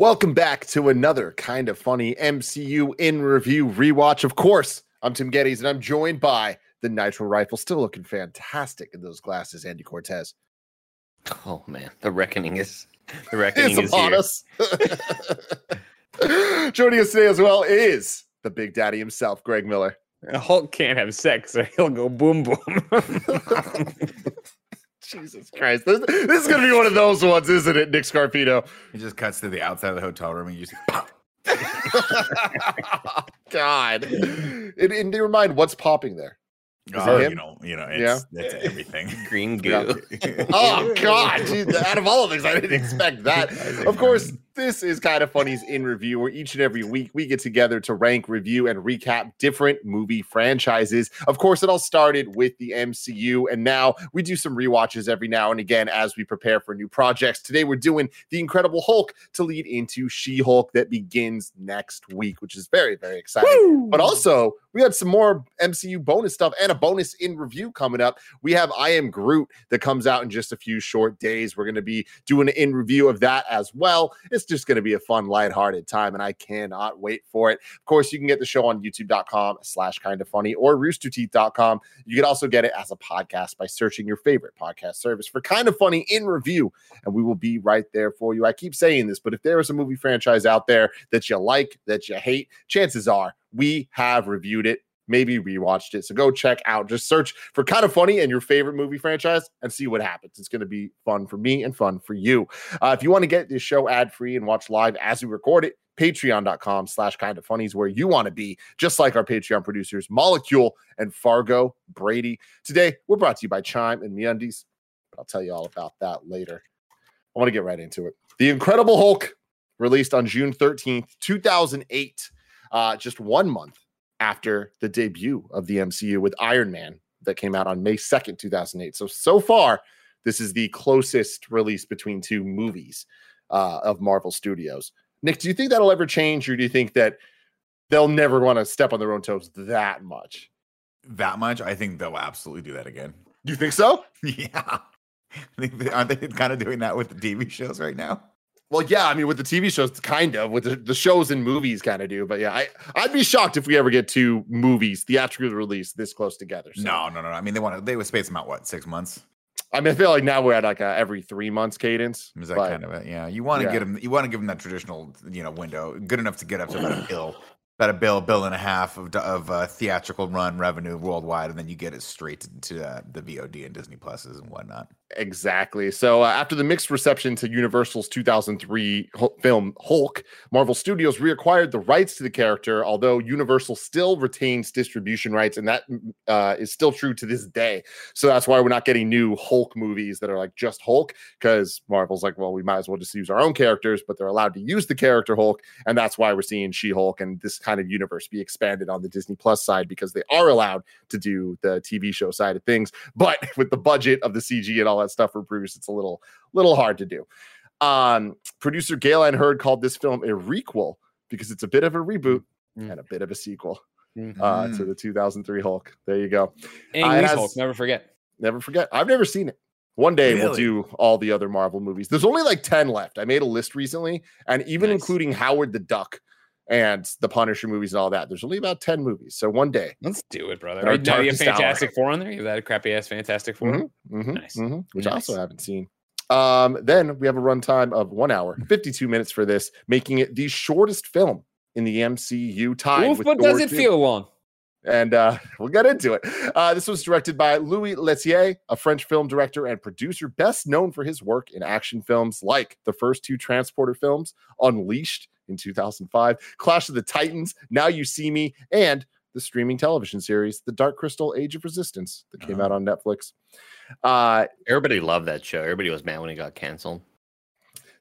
Welcome back to another Kinda Funny MCU in review rewatch. Of course, I'm Tim Gettys, and I'm joined by the Nitro Rifle, still looking fantastic in those glasses, Andy Cortez. Oh man, the reckoning is the reckoning It's is upon here. us. Joining us today as well is the Big Daddy himself, Greg Miller. Hulk can't have sex, or he'll go boom boom. Jesus Christ, this, this is going to be one of those ones, isn't it, Nick Scarpino? He just cuts to the outside of the hotel room and you just pop. God, and, and never mind what's popping there. oh, you know, you know, Yeah. it's, it's everything. Green goo. Oh God! Dude, out of all of things, I didn't expect that. Of course, Newton. This is Kinda Funny's in review, where each and every week we get together to rank, review, and recap different movie franchises. Of course, it all started with the MCU, and now we do some rewatches every now and again as we prepare for new projects. Today, we're doing The Incredible Hulk to lead into She-Hulk that begins next week, which is very, very exciting. But also, we had some more MCU bonus stuff and a bonus in review coming up. We have I Am Groot that comes out in just a few short days. We're going to be doing an in review of that as well. It's just going to be a fun, lighthearted time, and I cannot wait for it. Of course, you can get the show on youtube.com slash Kinda Funny or roosterteeth.com. You can also get it as a podcast by searching your favorite podcast service for Kinda Funny in review, and we will be right there for you. I keep saying this, but if there is a movie franchise out there that you like, that you hate, chances are we have reviewed it maybe rewatched it. So go check out, just search for Kinda Funny and your favorite movie franchise and see what happens. It's going to be fun for me and fun for you. Uh, if you want to get this show ad free and watch live as we record it, patreon.com slash Kinda Funny is where you want to be, just like our Patreon producers, Molecule and Fargo Brady. Today, we're brought to you by Chime and MeUndies. I'll tell you all about that later. I want to get right into it. The Incredible Hulk, released on June 13th, 2008, uh, just one month after the debut of the MCU with Iron Man that came out on May 2nd, 2008. So, so far, this is the closest release between two movies uh, of Marvel Studios. Nick, do you think that'll ever change, or do you think that they'll never want to step on their own toes that much? that much, I think they'll absolutely do that again. Do you think so? Yeah. I think they, aren't they kind of doing that with the TV shows right now? Well, yeah, I mean, with the TV shows, kind of with the, the shows and movies, kind of do. But yeah, I, I'd be shocked if we ever get two movies theatrical release this close together. So, No, no, no. no. I mean, they want to. They would space them out what six months? I mean, I feel like now we're at like a every three months cadence. Is that but- kind of it? Yeah. You want to yeah. get them. You want to give them that traditional, you know, window, good enough to get up to about a bill, about a bill, bill and a half of of uh, theatrical run revenue worldwide, and then you get it straight to, to uh, the VOD and Disney pluses and whatnot. Exactly. So uh, after the mixed reception to Universal's 2003 Hul- film Hulk, Marvel Studios reacquired the rights to the character, although Universal still retains distribution rights, and that uh, is still true to this day. So that's why we're not getting new Hulk movies that are like just Hulk, because Marvel's like, well, we might as well just use our own characters, but they're allowed to use the character Hulk, and that's why we're seeing She-Hulk and this kind of universe be expanded on the Disney Plus side because they are allowed to do the TV show side of things. But with the budget of the CG and all that stuff for Bruce, it's a little little hard to do. Um, producer Gale Anne Hurd called this film a requel because it's a bit of a reboot Mm. and a bit of a sequel Mm. uh, to the 2003 Hulk. There you go. Ang Uh, it has- Hulk, never forget. Never forget. I've never seen it. One day we'll do all the other Marvel movies. There's only like 10 left. I made a list recently, and even Nice. including Howard the Duck and the Punisher movies and all that, there's only about 10 movies. So one day. Let's do it, brother. Now, you have hour. Fantastic Four on there. You have that a crappy ass Fantastic 4 Mhm, mhm, Nice. mhm, which I also haven't seen. Um, then we have a runtime of one hour, 52 minutes for this, making it the shortest film in the MCU time. Oof, but does it feel long? And uh, we'll get into it. Uh, this was directed by Louis Leterrier, a French film director and producer, best known for his work in action films like the first two Transporter films, Unleashed in 2005, Clash of the Titans, Now You See Me, and the streaming television series, The Dark Crystal Age of Resistance, that came Oh. out on Netflix. Uh, Everybody loved that show. Everybody was mad when it got canceled.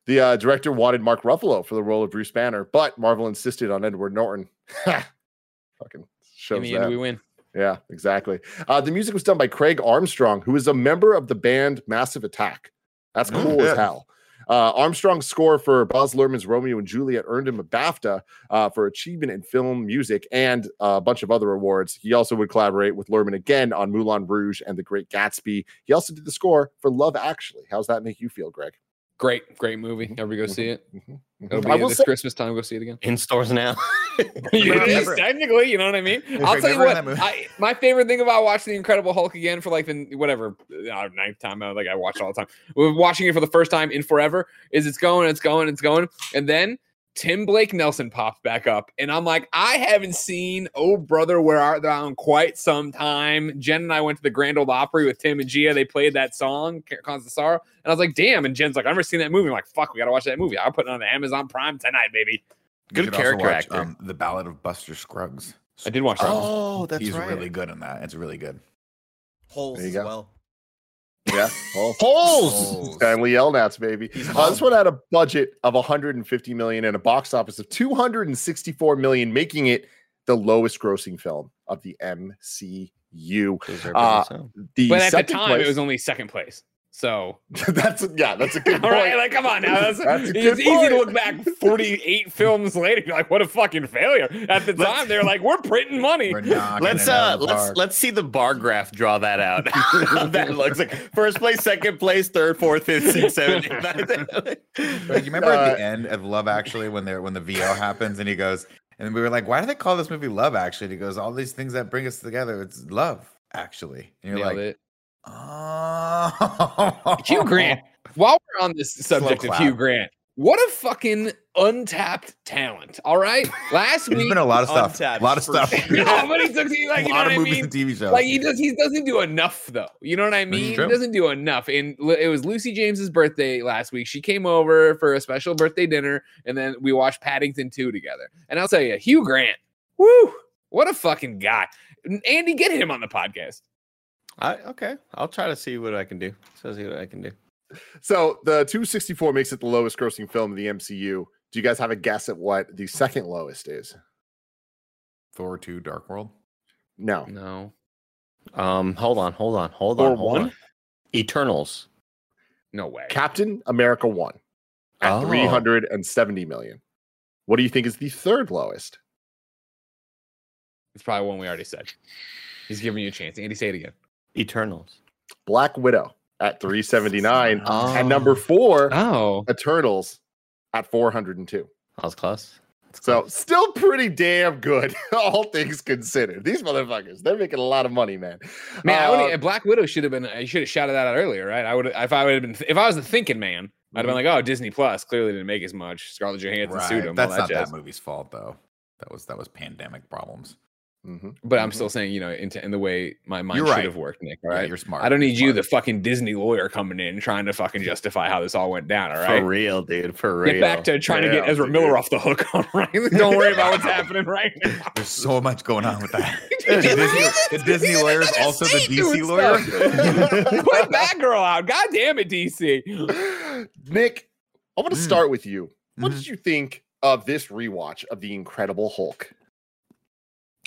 the uh, director wanted Mark Ruffalo for the role of Bruce Banner, but Marvel insisted on Edward Norton. Fucking shows In the that. end, we win. Yeah, exactly. Uh, the music was done by Craig Armstrong, who is a member of the band Massive Attack. That's Oh, cool as hell. Uh, Armstrong's score for Baz Luhrmann's Romeo and Juliet earned him a BAFTA uh, for achievement in film music and a bunch of other awards. He also would collaborate with Luhrmann again on Moulin Rouge and The Great Gatsby. He also did the score for Love Actually. How's that make you feel, Greg? Great, great movie. Everybody go see it. Mhm, It'll be I will this say, Christmas time. Go see it again. In stores now. it is never- technically, you know what I mean. I'll you're tell you never what. that movie- I, my favorite thing about watching the Incredible Hulk again for like the whatever uh, ninth time, I like I watch it all the time. We're watching it for the first time in forever. Is it's going, it's going, it's going, and then Tim Blake Nelson pops back up, and I'm like, I haven't seen Oh Brother Where Art Thou in quite some time. Jen and I went to the Grand Ole Opry with Tim and Gia. They played that song, Cause of Sorrow, and I was like, damn. And Jen's like, I've never seen that movie. I'm like, fuck, we gotta watch that movie. I'll put it on Amazon Prime tonight, baby. You Good also character watch, actor. Um, the Ballad of Buster Scruggs. I did watch that. one. oh, that's He's right. really good in that. It's really good. Holes There you as well. Yeah. Well, Holes. Stanley Yelnats, baby. He's Uh, this one had a budget of 150 million and a box office of 264 million, making it the lowest grossing film of the MCU. Uh. The But at the time, place- it was only second place. So, that's yeah, that's a good all right, point. like, come on now. That's, That's a it's good easy to look back 48 films later. You're like, what a fucking failure. At the Let's- time, they're like, we're printing money. We're Let's uh let's park. let's see the bar graph draw that out. That looks like first place, second place, third, fourth, fifth, sixth, seventh, eighth, ninth. You remember Uh, at the end of Love Actually when they're when the VO happens and he goes and we were like, why do they call this movie Love Actually? And he goes, all these things that bring us together. It's love actually. And you're Nailed like, it. Oh, Hugh Grant. While we're on this subject of. Hugh Grant, what a fucking untapped talent. All right. Last There's week, been a lot of stuff. A lot of stuff. sure. no, but he took like, a you know lot what of I movies mean? and TV shows. Like he does, he doesn't do enough though. You know what I mean? He doesn't do enough. And it was Lucy James's birthday last week. She came over for a special birthday dinner, and then we watched Paddington Two together. And I'll tell you, Hugh Grant, woo, what a fucking guy! Andy, get him on the podcast. I, okay, I'll try to see what I can do. So see what I can do. So the 264 makes it the lowest grossing film of the MCU. Do you guys have a guess at what the second lowest is? Thor 2 Dark World. No. No, Um, hold on, hold on, hold Thor on, hold one? on. Eternals. no way. Captain America 1 at Oh. 370 million. What do you think is the third lowest? It's probably one we already said. He's giving you a chance. Andy, say it again. Eternals. Black Widow at 379. Oh. And number four, Oh, Eternals at 402. I was close. That's So close. still pretty damn good, all things considered. These motherfuckers, they're making a lot of money, man. man, I Uh, would, Black Widow should have been. I should have shouted that out earlier, right? I would, if I would have been, if I was the thinking man, I'd have been like, oh, Disney Plus clearly didn't make as much. Scarlett Johansson sued him. That's that not jazz. that movie's fault though. That was that was pandemic problems. Mhm. But I'm Mhm. still saying, you know, in, in the way my mind You're should right. have worked, Nick. All Yeah, right. you're smart. I don't need you, the fucking Disney lawyer, coming in trying to fucking justify how this all went down. All right. For real, dude. For real. Get back to trying to get Ezra dude. Miller off the hook. All right. Don't worry about what's happening right now. There's so much going on with that. The Disney, the Disney lawyer is also the DC lawyer. Put Batgirl out. God damn it, DC. Nick, I want to Mm. start with you. What Mhm. did you think of this rewatch of The Incredible Hulk?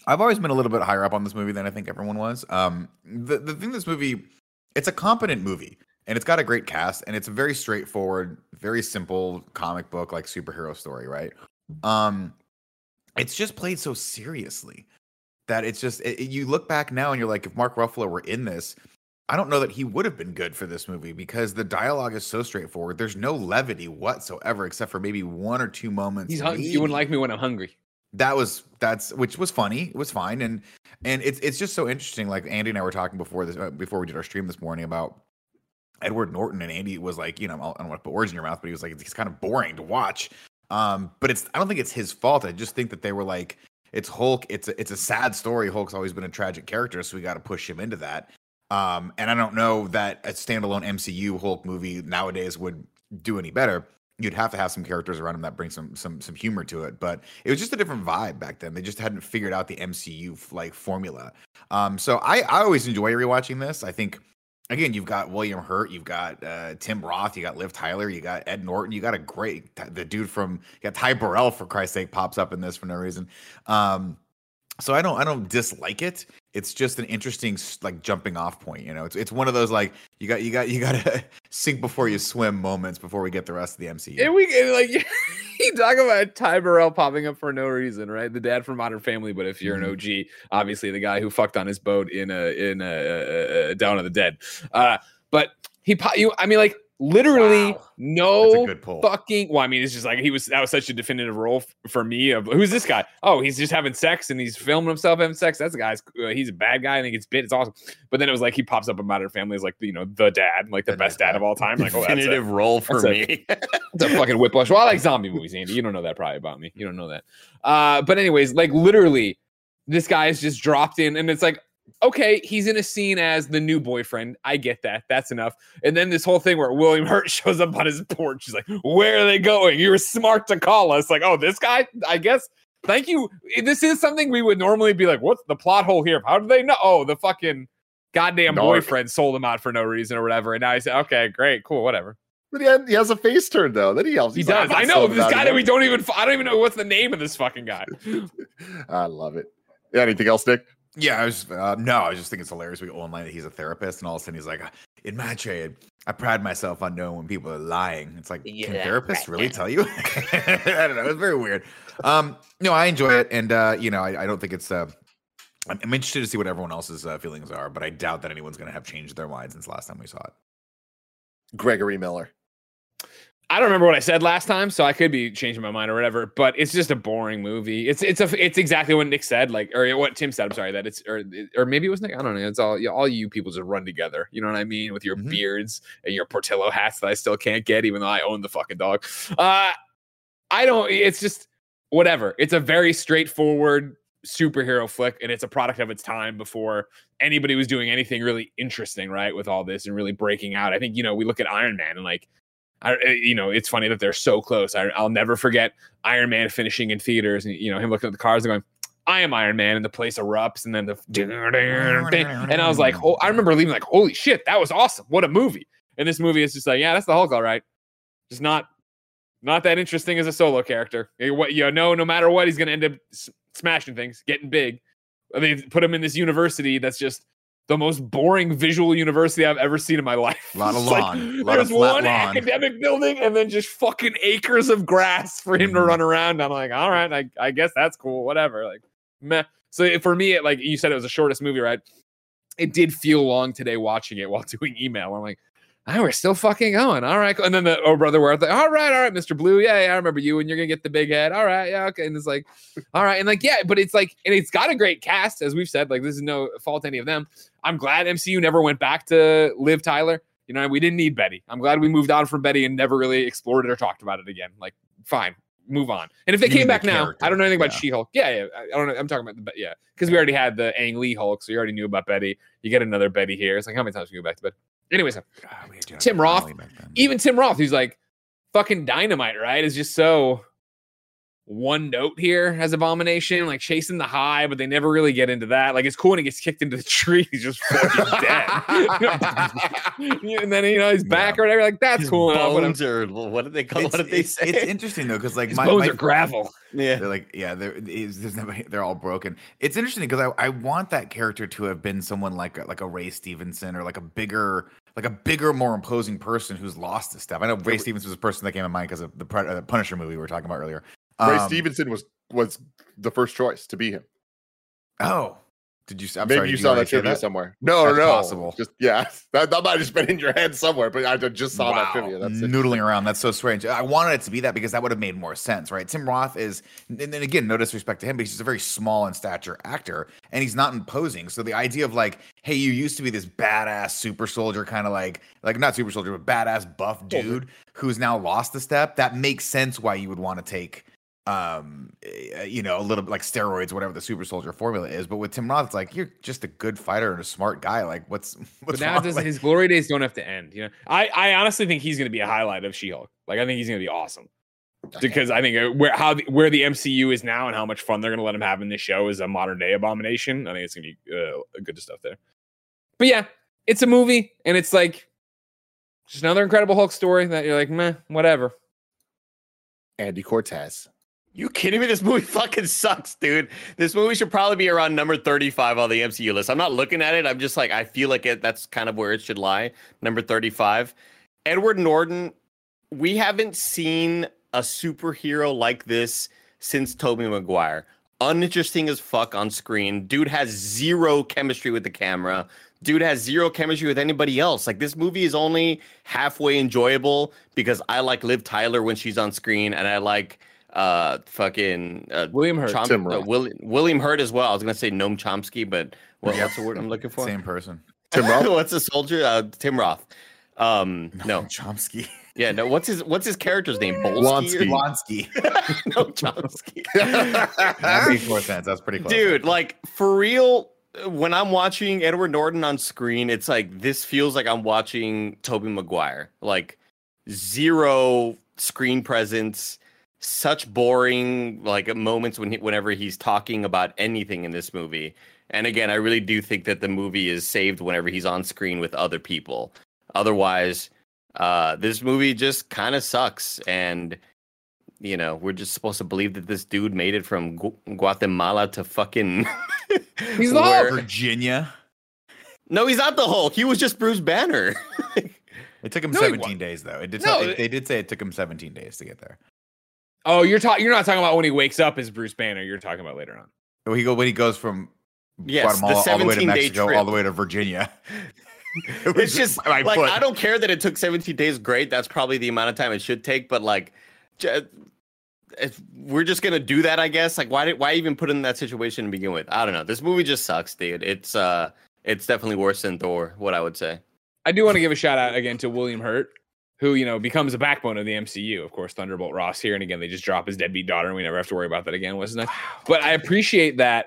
I've always been a little bit higher up on this movie than I think everyone was. Um, the the thing this movie, it's a competent movie and it's got a great cast and it's a very straightforward, very simple comic book like superhero story, right? Um, it's just played so seriously that it's just it, you look back now and you're like, if Mark Ruffalo were in this, I don't know that he would have been good for this movie because the dialogue is so straightforward. There's no levity whatsoever, except for maybe one or two moments. He's hungry. You wouldn't like me when I'm hungry. That was that's which was funny it was fine and and it's it's just so interesting like andy and i were talking before this uh, before we did our stream this morning about Edward Norton and Andy was like, you know, I don't want to put words in your mouth, but he was like, it's kind of boring to watch. Um, but it's I don't think it's his fault. I just think that they were like, it's Hulk. It's a, it's a sad story. Hulk's always been a tragic character, so we got to push him into that. Um, and I don't know that a standalone MCU Hulk movie nowadays would do any better. You'd have to have some characters around him that bring some some some humor to it. But it was just a different vibe back then. They just hadn't figured out the MCU like formula. Um, so I I always enjoy rewatching this. I think again, you've got William Hurt, you've got uh, Tim Roth, you got Liv Tyler, you got Ed Norton, you got a great the dude from you got Ty Burrell for Christ's sake pops up in this for no reason. Um, so I don't I don't dislike it. It's just an interesting like jumping off point. You know, it's it's one of those like you got you got you got to sink before you swim moments before we get the rest of the MCU. And we like you talk about Ty Burrell popping up for no reason, right? The dad from Modern Family, but if you're an Mhm. OG, obviously the guy who fucked on his boat in a in a, a, a Dawn of the Dead. Uh, but he, po- you, I mean, like literally Wow. No fucking. Well, I mean, it's just like he was. That was such a definitive role f- for me. Of who's this guy? Oh, he's just having sex and he's filming himself having sex. That's a guy's. Uh, he's a bad guy. I think it's bit. It's awesome. But then it was like he pops up in Modern Family as like you know the dad, like the The best dad. dad of all time. Like oh, that's a, Definitive role for that's a- me. it's a fucking whiplash. Well, I like zombie movies, Andy. You don't know that probably about me. You don't know that. Uh, but anyways, like literally, this guy is just dropped in, and it's like, okay, he's in a scene as the new boyfriend. I get that. That's enough. And then this whole thing where William Hurt shows up on his porch. He's like, "Where are they going? You were smart to call us." Like, oh, this guy. I guess. Thank you. This is something we would normally be like, "What's the plot hole here? How do they know?" Oh, the fucking goddamn Narc. boyfriend sold him out for no reason or whatever. And now he's okay, great, cool, whatever. But he, had- he has a face turn though. Then he yells. He like, does. "I'm I know this guy that again." we don't even. I don't even know what's the name of this fucking guy. I love it. Yeah, anything else, Nick? Yeah, I was uh, no, I was just thinking it's hilarious. We go online that he's a therapist, and all of a sudden he's like, "In my trade, I pride myself on knowing when people are lying." It's like, can Yeah, therapists really tell you? I don't know. It's very weird. Um, no, I enjoy it, and uh, you know, I, I don't think it's. Uh, I'm, I'm interested to see what everyone else's uh, feelings are, but I doubt that anyone's going to have changed their mind since last time we saw it. Gregory Miller. I don't remember what I said last time, so I could be changing my mind or whatever. But it's just a boring movie. It's it's a it's exactly what Nick said, like or what Tim said. I'm sorry that it's or or maybe it was Nick. I don't know. It's all all you people just run together. You know what I mean? With your Mhm. beards and your Portillo hats that I still can't get, even though I own the fucking dog. Uh, I don't. It's just whatever. It's a very straightforward superhero flick, and it's a product of its time before anybody was doing anything really interesting, right? With all this and really breaking out. I think you know we look at Iron Man and like. I, uh, you know, it's funny that they're so close. I, I'll never forget Iron Man finishing in theaters, and you know him looking at the cars and going, "I am Iron Man," and the place erupts, and then the and I was like, "Oh!" I remember leaving like, "Holy shit, that was awesome! What a movie!" And this movie is just like, "Yeah, that's the Hulk, all right." Just not, not that interesting as a solo character. You know, no matter what, he's gonna end up smashing things, getting big. Mean, put him in this university that's just the most boring visual university I've ever seen in my life. A Lot of It's like, lawn, lot there's of one lawn. academic building and then just fucking acres of grass for him to Mhm. run around. I'm like, all right, I, I guess that's cool, whatever. Like, meh. So for me, it, like you said, it was the shortest movie, right? It did feel long today watching it while doing email. I'm like, ah, we're still fucking going. All right. And then the oh brother were like, all right, all right, Mr. Blue. Yeah, yeah, I remember you, and you're gonna get the big head. All right, yeah, okay. And it's like, all right, and like, yeah, but it's like, and it's got a great cast, as we've said. Like, this is no fault to any of them. I'm glad MCU never went back to Liv Tyler. You know, we didn't need Betty. I'm glad we moved on from Betty and never really explored it or talked about it again. Like, fine, move on. And if they You came mean the back now, I don't know anything about yeah. She-Hulk. Yeah, yeah, I don't know. I'm talking about the yeah, because we already had the Ang Lee Hulk, so you already knew about Betty. You get another Betty here. It's like how many times can you go back to Betty? Anyways, God, we had Jennifer Tim Roth, back even Tim Roth, who's like fucking dynamite, right? Is just so one note here as abomination, like chasing the high, but they never really get into that. Like it's cool when he gets kicked into the tree, he's just fucking dead. and then you know he's back or whatever. Like that's His cool. and all, but I'm- bones are what did they call? It's, What did they it's, say? it's interesting though, because like his my, bones my are gravel. yeah. They're like, yeah, they're there's never, they're all broken. It's interesting because I, I want that character to have been someone like a, like a Ray Stevenson or like a bigger like a bigger, more imposing person who's lost his stuff. I know Ray Stevenson was a person that came to mind because of the, uh, the Punisher movie we were talking about earlier. Ray Um, Stevenson was was the first choice to be him. Oh, Did you? I'm Maybe sorry, you saw already that trivia that? somewhere. No, That's no, possible. Just yeah, that, that might have just been in your head somewhere. But I just saw that trivia. That's noodling around. That's so strange. I wanted it to be that because that would have made more sense, right? Tim Roth is, and then again, no disrespect to him, but he's just a very small in stature actor, and he's not imposing. So the idea of like, hey, you used to be this badass super soldier, kind of like, like not super soldier, but badass buff dude who's now lost a step. That makes sense why you would want to take um eh, you know a little bit like steroids whatever the super soldier formula is but with tim roth it's like you're just a good fighter and a smart guy like what's But what's now wrong? does, Like, his glory days don't have to end. You know, I, I honestly think he's going to be a highlight of She-Hulk. Like, I think he's going to be awesome because I think uh, where how the, where the MCU is now and how much fun they're going to let him have in this show is a modern day abomination. I think it's going to be uh, good stuff there. But yeah, it's a movie and it's like just another Incredible Hulk story that you're like, meh, whatever. Andy Cortez. You kidding me? This movie fucking sucks, dude. This movie should probably be around number 35 on the MCU list. I'm not looking at it. I'm just like, I feel like it, that's kind of where it should lie. Number 35. Edward Norton, we haven't seen a superhero like this since Tobey Maguire. Uninteresting as fuck on screen. Dude has zero chemistry with the camera. Dude has zero chemistry with anybody else. Like this movie is only halfway enjoyable because I like Liv Tyler when she's on screen and I like uh fucking uh, William Hurt. Chom- Tim uh, Roth. William Hurt as well. I was gonna say Noam Chomsky, but what, Yeah. what's the word I'm looking for? same person Tim Roth? what's a soldier? Uh, Tim Roth. Um, no, chomsky yeah, no. What's his What's his character's name? Bolsky Blonsky. or- Blonsky. no, Chomsky. that makes more sense that's pretty close Dude, like for real, when I'm watching Edward Norton on screen, it's like this feels like I'm watching Tobey Maguire. Like zero screen presence, such boring like moments when he, whenever he's talking about anything in this movie. And again, I really do think that the movie is saved whenever he's on screen with other people. Otherwise, uh, this movie just kind of sucks. And you know, we're just supposed to believe that this dude made it from Gu- Guatemala to fucking. He's the where- Hulk. virginia No, he's not the Hulk. He was just Bruce Banner. it took him No, he 17 days though it did No, tell- it- they did say it took him 17 days to get there Oh, you're talking. You're not talking about when he wakes up as Bruce Banner. You're talking about later on. when he go when he goes from Yes, the Guatemala all the way to 17-day Mexico all the way to Virginia it's just like foot. I don't care that it took 17 days. Great, that's probably the amount of time it should take. But like, j- if we're just gonna do that, I guess. Like, why did why even put in that situation to begin with? I don't know. This movie just sucks, dude. It's uh, it's definitely worse than Thor. What I would say. I do want to give a shout out again to William Hurt, who you know becomes a backbone of the MCU. Of course, Thunderbolt Ross here, and again they just drop his deadbeat daughter, and we never have to worry about that again. Wasn't nice? But I appreciate that.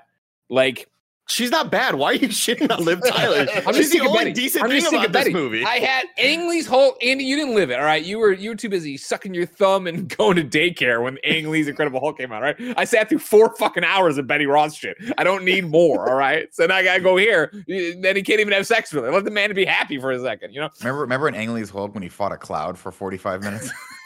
Like She's not bad. Why are you shitting on Liv Tyler? I'm She's just the thinking only Betty. decent I'm thing just thinking about this Betty. movie. I had Ang Lee's whole Andy. You didn't live it, all right. You were you were too busy sucking your thumb and going to daycare when Ang Lee's Incredible Hulk came out, right? I sat through four fucking hours of Betty Ross shit. I don't need more, all right. So now I gotta go here. Then he can't even have sex with her. Let the man be happy for a second, you know. remember remember in Ang Lee's Hulk when he fought a cloud for 45 minutes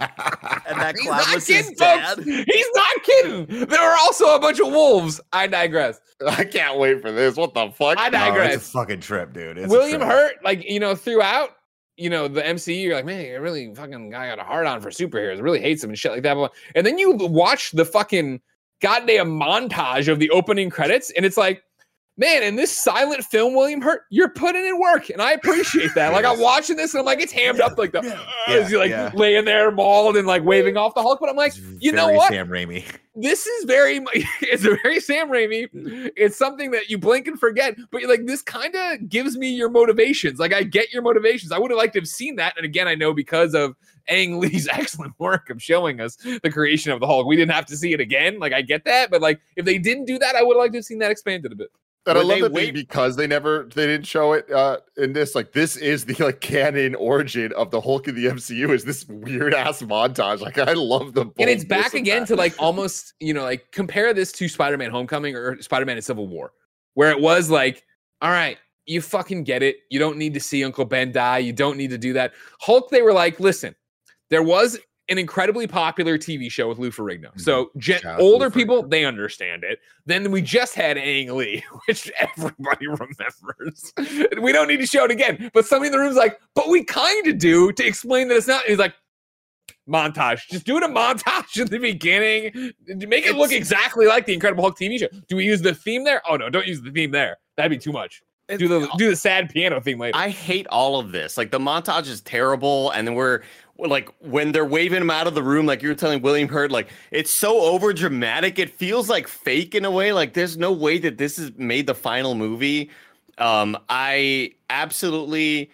and that He's cloud not his kidding, dad. folks. He's not kidding. There were also a bunch of wolves. I digress. I can't wait for this. What the fuck? I No, digress. it's a fucking trip dude It's William trip. Hurt, like you know, throughout you know the MCU, you're like, man, you really fucking guy got a hard on for superheroes. Really hates them and shit like that. And then you watch the fucking goddamn montage of the opening credits, and it's like. Man, in this silent film, William Hurt, you're putting in work, and I appreciate that. Like I'm watching this, and I'm like, it's hammed up like the, Yeah, is he like yeah. laying there mauled and like waving off the Hulk? But I'm like, It's you know what? Sam Raimi this is very it's a very Sam Raimi. It's something that you blink and forget, but like this kind of gives me your motivations. Like I get your motivations. I would have liked to have seen that. And again, I know because of Ang Lee's excellent work of showing us the creation of the Hulk, we didn't have to see it again. Like I get that, but like if they didn't do that, I would have liked to have seen that expanded a bit. And I love that wait- because they never they didn't show it uh in this. Like this is the like canon origin of the Hulk in the MCU is this weird ass montage. Like I love the and it's back again that. to like almost you know like compare this to spider-man homecoming or spider-man in civil war where it was like all right you fucking get it you don't need to see uncle ben die you don't need to do that hulk they were like listen there was an incredibly popular tv show with lou ferrigno so mm-hmm. gen- Shout Lou older people they understand it then we just had ang lee which everybody remembers we don't need to show it again but somebody in the room's like but we kind of do to explain that it's not he's like montage. Just do it a montage at the beginning. Make it look exactly like the Incredible Hulk TV show. Do we use the theme there? Oh no, don't use the theme there. That'd be too much. Do the do the sad piano thing later. I hate all of this. Like the montage is terrible, and then we're we're, like when they're waving him out of the room, like you were telling William Hurt, like it's so over dramatic. It feels like fake in a way. Like there's no way that this is made the final movie. Um, I absolutely.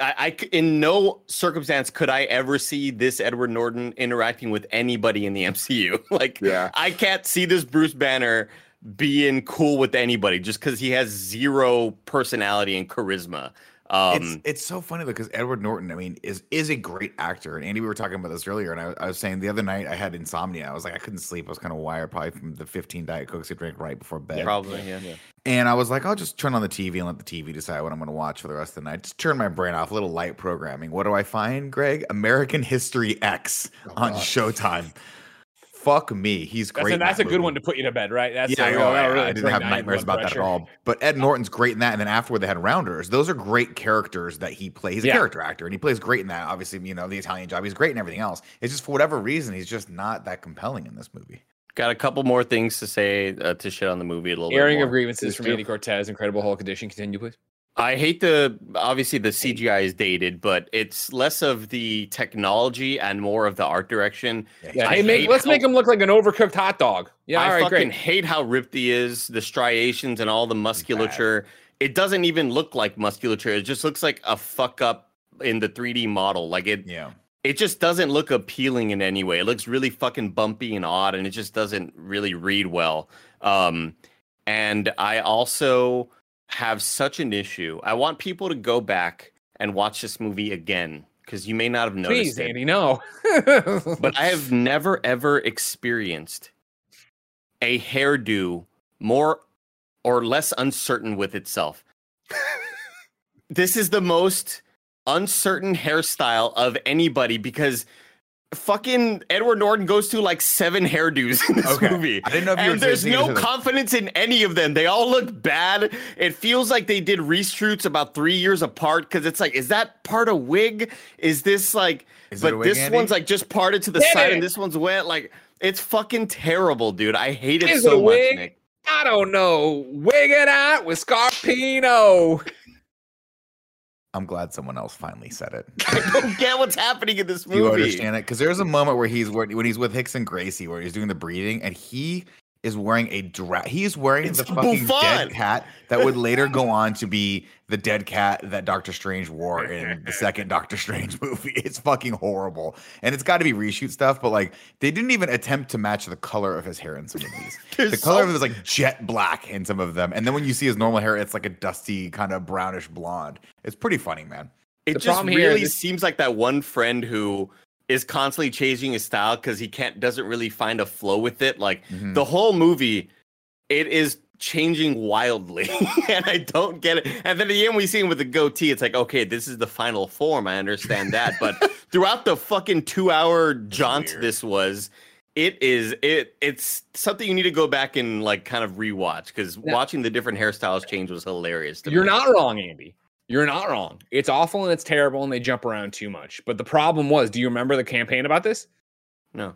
I, I in no circumstance could I ever see this Edward Norton interacting with anybody in the MCU. like, Yeah. I can't see this Bruce Banner being cool with anybody just because he has zero personality and charisma. Um, it's it's so funny though because Edward Norton, I mean, is is a great actor. And Andy, we were talking about this earlier, and I, I was saying the other night I had insomnia. I was like, I couldn't sleep. I was kind of wired, probably from the 15 diet cokes I drank right before bed. probably, yeah. yeah. And I was like, I'll just turn on the TV and let the TV decide what I'm going to watch for the rest of the night. Just turn my brain off, a little light programming. What do I find, Greg? American History X on God. Showtime. Fuck me, he's that's great. a, that's that a good one to put you to bed, right? That's Yeah, a I, real- know, that'll I- really I didn't have nightmares blood about that at all. But Ed Norton's great in that, and then afterward they had Rounders. Those are great characters that he plays. He's a Yeah. character actor, and he plays great in that. Obviously, you know the Italian job. He's great in everything else. It's just for whatever reason he's just not that compelling in this movie. Got a couple more things to say uh, to shit on the movie a little Airing bit of grievances Please from do. Andy Cortez, Incredible Hulk edition. Continue, please. I hate the obviously the CGI is dated, but it's less of the technology and more of the art direction. Yeah, I hey, make, let's how- make him look like an overcooked hot dog. Yeah, I all right, fucking great. hate how ripped he is, the striations and all the musculature. It doesn't even look like musculature. It just looks like a fuck up in the 3D model. Like it Yeah, it just doesn't look appealing in any way. It looks really fucking bumpy and odd, and it just doesn't really read well. Um, and I also have such an issue. I want people to go back and watch this movie again because you may not have noticed Please, it. Andy, no. But I have never ever experienced a hairdo more or less uncertain with itself. this is the most uncertain hairstyle of anybody because fucking Edward Norton goes to like seven hairdos in this Okay. movie. I didn't know if you were and there's no confidence in any of them. They all look bad. It feels like they did reshoots about three years apart because it's like, is that part of wig? Is this like, Is it but a wig, this Andy? one's like just parted to the Get side it. and this one's wet. Like, it's fucking terrible, dude. I hate it Is it so a much, wig? Nick. I don't know. Wig it out with Scarpino. I'm glad someone else finally said it. I don't get what's happening in this Do you understand it? Because there's a moment where he's when he's with Hicks and Gracie where he's doing the breathing and he is wearing a he is wearing It's the fucking bouffant. dead cat that would later go on to be the dead cat that Doctor Strange wore in the second Doctor Strange movie. It's fucking horrible. And it's got to be reshoot stuff, but like they didn't even attempt to match the color of his hair in some of these. The color so- of it was like jet black in some of them. And then when you see his normal hair, it's like a dusty kind of brownish blonde. It's pretty funny, man. It The just problem here really is- seems like that one friend who is constantly changing his style because he can't doesn't really find a flow with it. Like Mhm. the whole movie, it is changing wildly, and I don't get it. And then at the end, we see him with the goatee. It's like, okay, this is the final form. I understand that, but throughout the fucking two-hour jaunt weird. this was. It is it. It's something you need to go back and like kind of rewatch because watching the different hairstyles change was hilarious. To You're me. not wrong, Andy. You're not wrong. It's awful and it's terrible and they jump around too much. But the problem was, do you remember the campaign about this? no.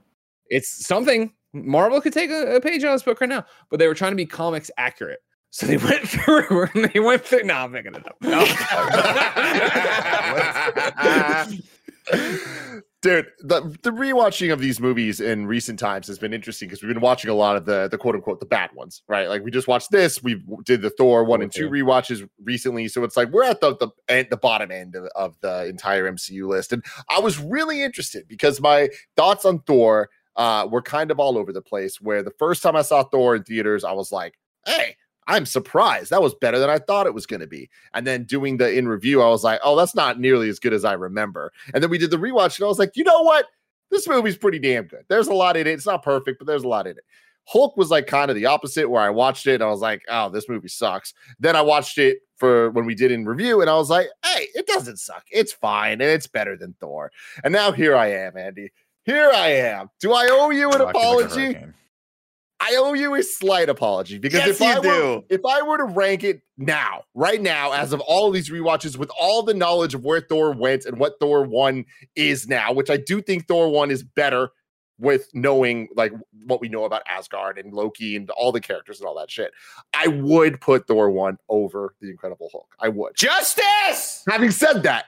It's something Marvel could take a, a page out of this book right now, but they were trying to be comics accurate. So they went through and they went through. No, I'm making it up. Dude, the the rewatching of these movies in recent times has been interesting because we've been watching a lot of the the quote unquote the bad ones, right? Like we just watched this, we did the Thor one Thor and two two. rewatches recently, so it's like we're at the the at the bottom end of, of the entire MCU list, and I was really interested because my thoughts on Thor uh, were kind of all over the place. Where the first time I saw Thor in theaters, I was like, hey. I'm surprised. That was better than I thought it was going to be. And then doing the in review, I was like, oh, that's not nearly as good as I remember. And then we did the rewatch, and I was like, you know what? This movie's pretty damn good. There's a lot in it. It's not perfect, but there's a lot in it. Hulk was like kind of the opposite, where I watched it and I was like, oh, this movie sucks. Then I watched it for when we did in review, and I was like, hey, it doesn't suck. It's fine, and it's better than Thor. And now here I am, Andy. Here I am. Do I owe you an like apology? I owe you a slight apology because Yes, if I you were if I were to rank it now, right now, as of all of these rewatches, with all the knowledge of where Thor went and what Thor one is now, which I do think Thor one is better with knowing like what we know about Asgard and Loki and all the characters and all that shit. I would put Thor one over the Incredible Hulk. I would. Justice. Having said that,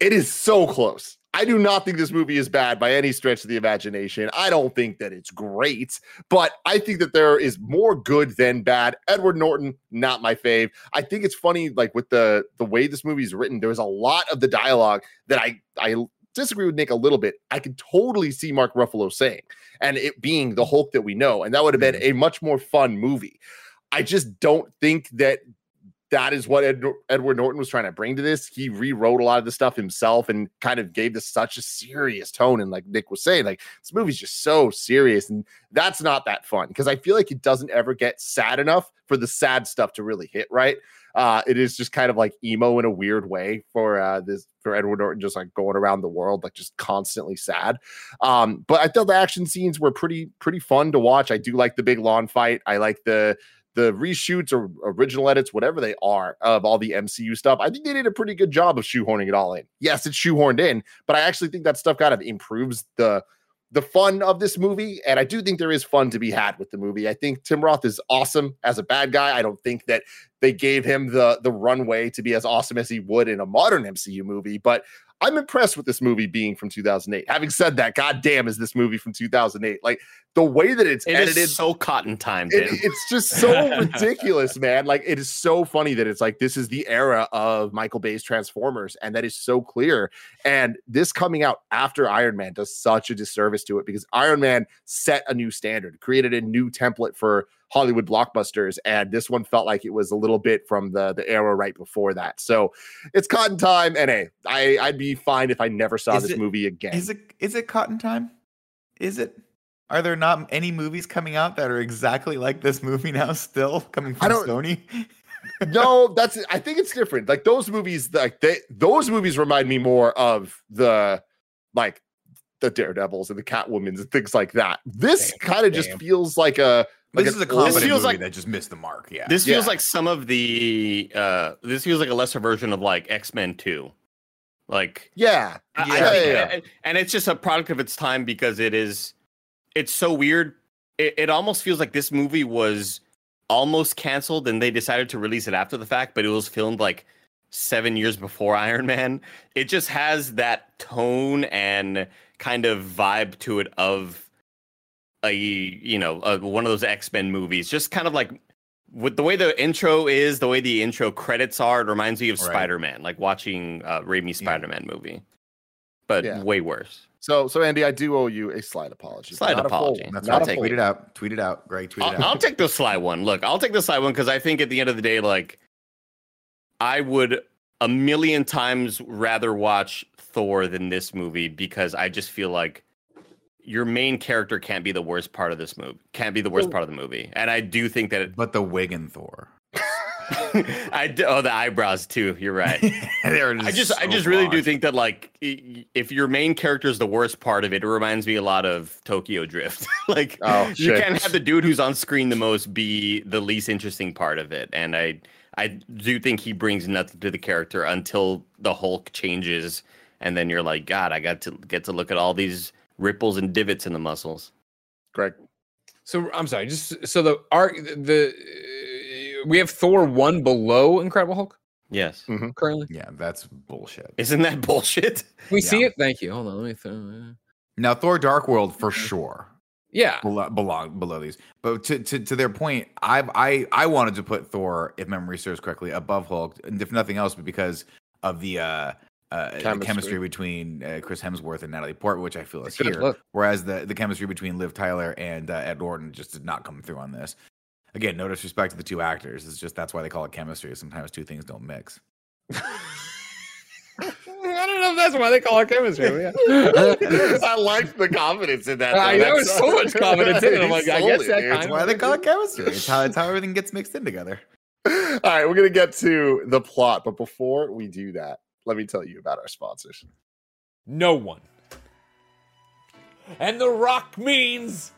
it is so close. I do not think this movie is bad by any stretch of the imagination. I don't think that it's great, but I think that there is more good than bad. Edward Norton, not my fave. I think it's funny, like with the the way this movie is written, there's a lot of the dialogue that I I disagree with Nick a little bit. I could totally see Mark Ruffalo saying, and it being the Hulk that we know, and that would have been hmm. a much more fun movie. I just don't think that that is what Ed, Edward Norton was trying to bring to this. He rewrote a lot of the stuff himself and kind of gave this such a serious tone. And like Nick was saying, like this movie's just so serious, and that's not that fun because I feel like it doesn't ever get sad enough for the sad stuff to really hit right. Uh, it is just kind of like emo in a weird way for uh, this for Edward Norton, just like going around the world, like just constantly sad. Um, but I thought the action scenes were pretty pretty fun to watch. I do like the big lawn fight. I like the the reshoots or original edits, whatever they are, of all the MCU stuff, I think they did a pretty good job of shoehorning it all in. Yes, it's shoehorned in, but I actually think that stuff kind of improves the the fun of this movie. And I do think there is fun to be had with the movie. I think Tim Roth is awesome as a bad guy. I don't think that they gave him the the runway to be as awesome as he would in a modern MCU movie, but I'm impressed with this movie being from 2008. Having said that, goddamn, is this movie from 2008? Like the way that it's It edited, so cotton time, it- it's just so ridiculous, man. Like it is so funny that it's like this is the era of Michael Bay's Transformers, and that is so clear. And this coming out after Iron Man does such a disservice to it because Iron Man set a new standard, created a new template for Hollywood blockbusters, and this one felt like it was a little bit from the the era right before that. So it's cotton time, and hey, I I'd be fine if I never saw Is this it- movie again. Is it is it cotton time? Is it? Are there not any movies coming out that are exactly like this movie now? Still coming I from Sony? no, that's I think it's different. Like those movies, like they those movies remind me more of the like the Daredevils and the Catwomans and things like that. This kind of just feels like a like this an is a old- competent feels movie like- that just missed the mark. Yeah. This feels Yeah. like some of the uh this feels like a lesser version of like X-Men 2. Like yeah, I- I Yeah, think- yeah, yeah. and- and it's just a product of its time because it is it's so weird. It, it almost feels like this movie was almost canceled and they decided to release it after the fact, but it was filmed like seven years before Iron Man. It just has that tone and kind of vibe to it of a you know a, one of those X Men movies. Just kind of like with the way the intro is, the way the intro credits are, it reminds me of Right. Spider Man, like watching uh, Raimi's Yeah. Spider Man movie, but Yeah. way worse. So so Andy, I do owe you a slight apology. but Slight not a full apology. That's not right. a full Tweet it out. Tweet it out. Greg, tweet it I'll, out. I'll take the sly one. Look, I'll take the sly one because I think at the end of the day, like, I would a million times rather watch Thor than this movie because I just feel like your main character can't be the worst part of this movie. Can't be the worst part of the movie, and I do think that. It, but the wig and Thor. I do, oh the eyebrows too. You're right. They're I just I just really do think that like if your main character is the worst part of it, it reminds me a lot of Tokyo Drift. like Oh, you can't have the dude who's on screen the most be the least interesting part of it. And I I do think he brings nothing to the character until the Hulk changes, and then you're like, God, I got to get to look at all these ripples and divots in the muscles. Greg. So I'm sorry. Just so the arc, the uh, we have Thor one below Incredible Hulk Yes. currently. Yeah, that's bullshit. Isn't that bullshit? Can we see it? Thank you. Hold on. Let me. Throw... Now Thor: Dark World for sure yeah. belong, belong below these. But to, to to their point, I I I wanted to put Thor, if memory serves correctly, above Hulk, and if nothing else, but because of the uh, uh the Chemistry. chemistry between uh, Chris Hemsworth and Natalie Portman, which I feel is here. look. Whereas the the chemistry between Liv Tyler and uh, Ed Norton just did not come through on this. Again, no disrespect to the two actors. It's just that's why they call it chemistry. Sometimes two things don't mix. I don't know if that's why they call it chemistry. yeah. I like the confidence in that. I know, That's so much confidence in it. I'm like, I guess that why they call it chemistry. It's how it's how everything gets mixed in together. All right, we're gonna get to the plot, but before we do that, let me tell you about our sponsors. no one. And the rock means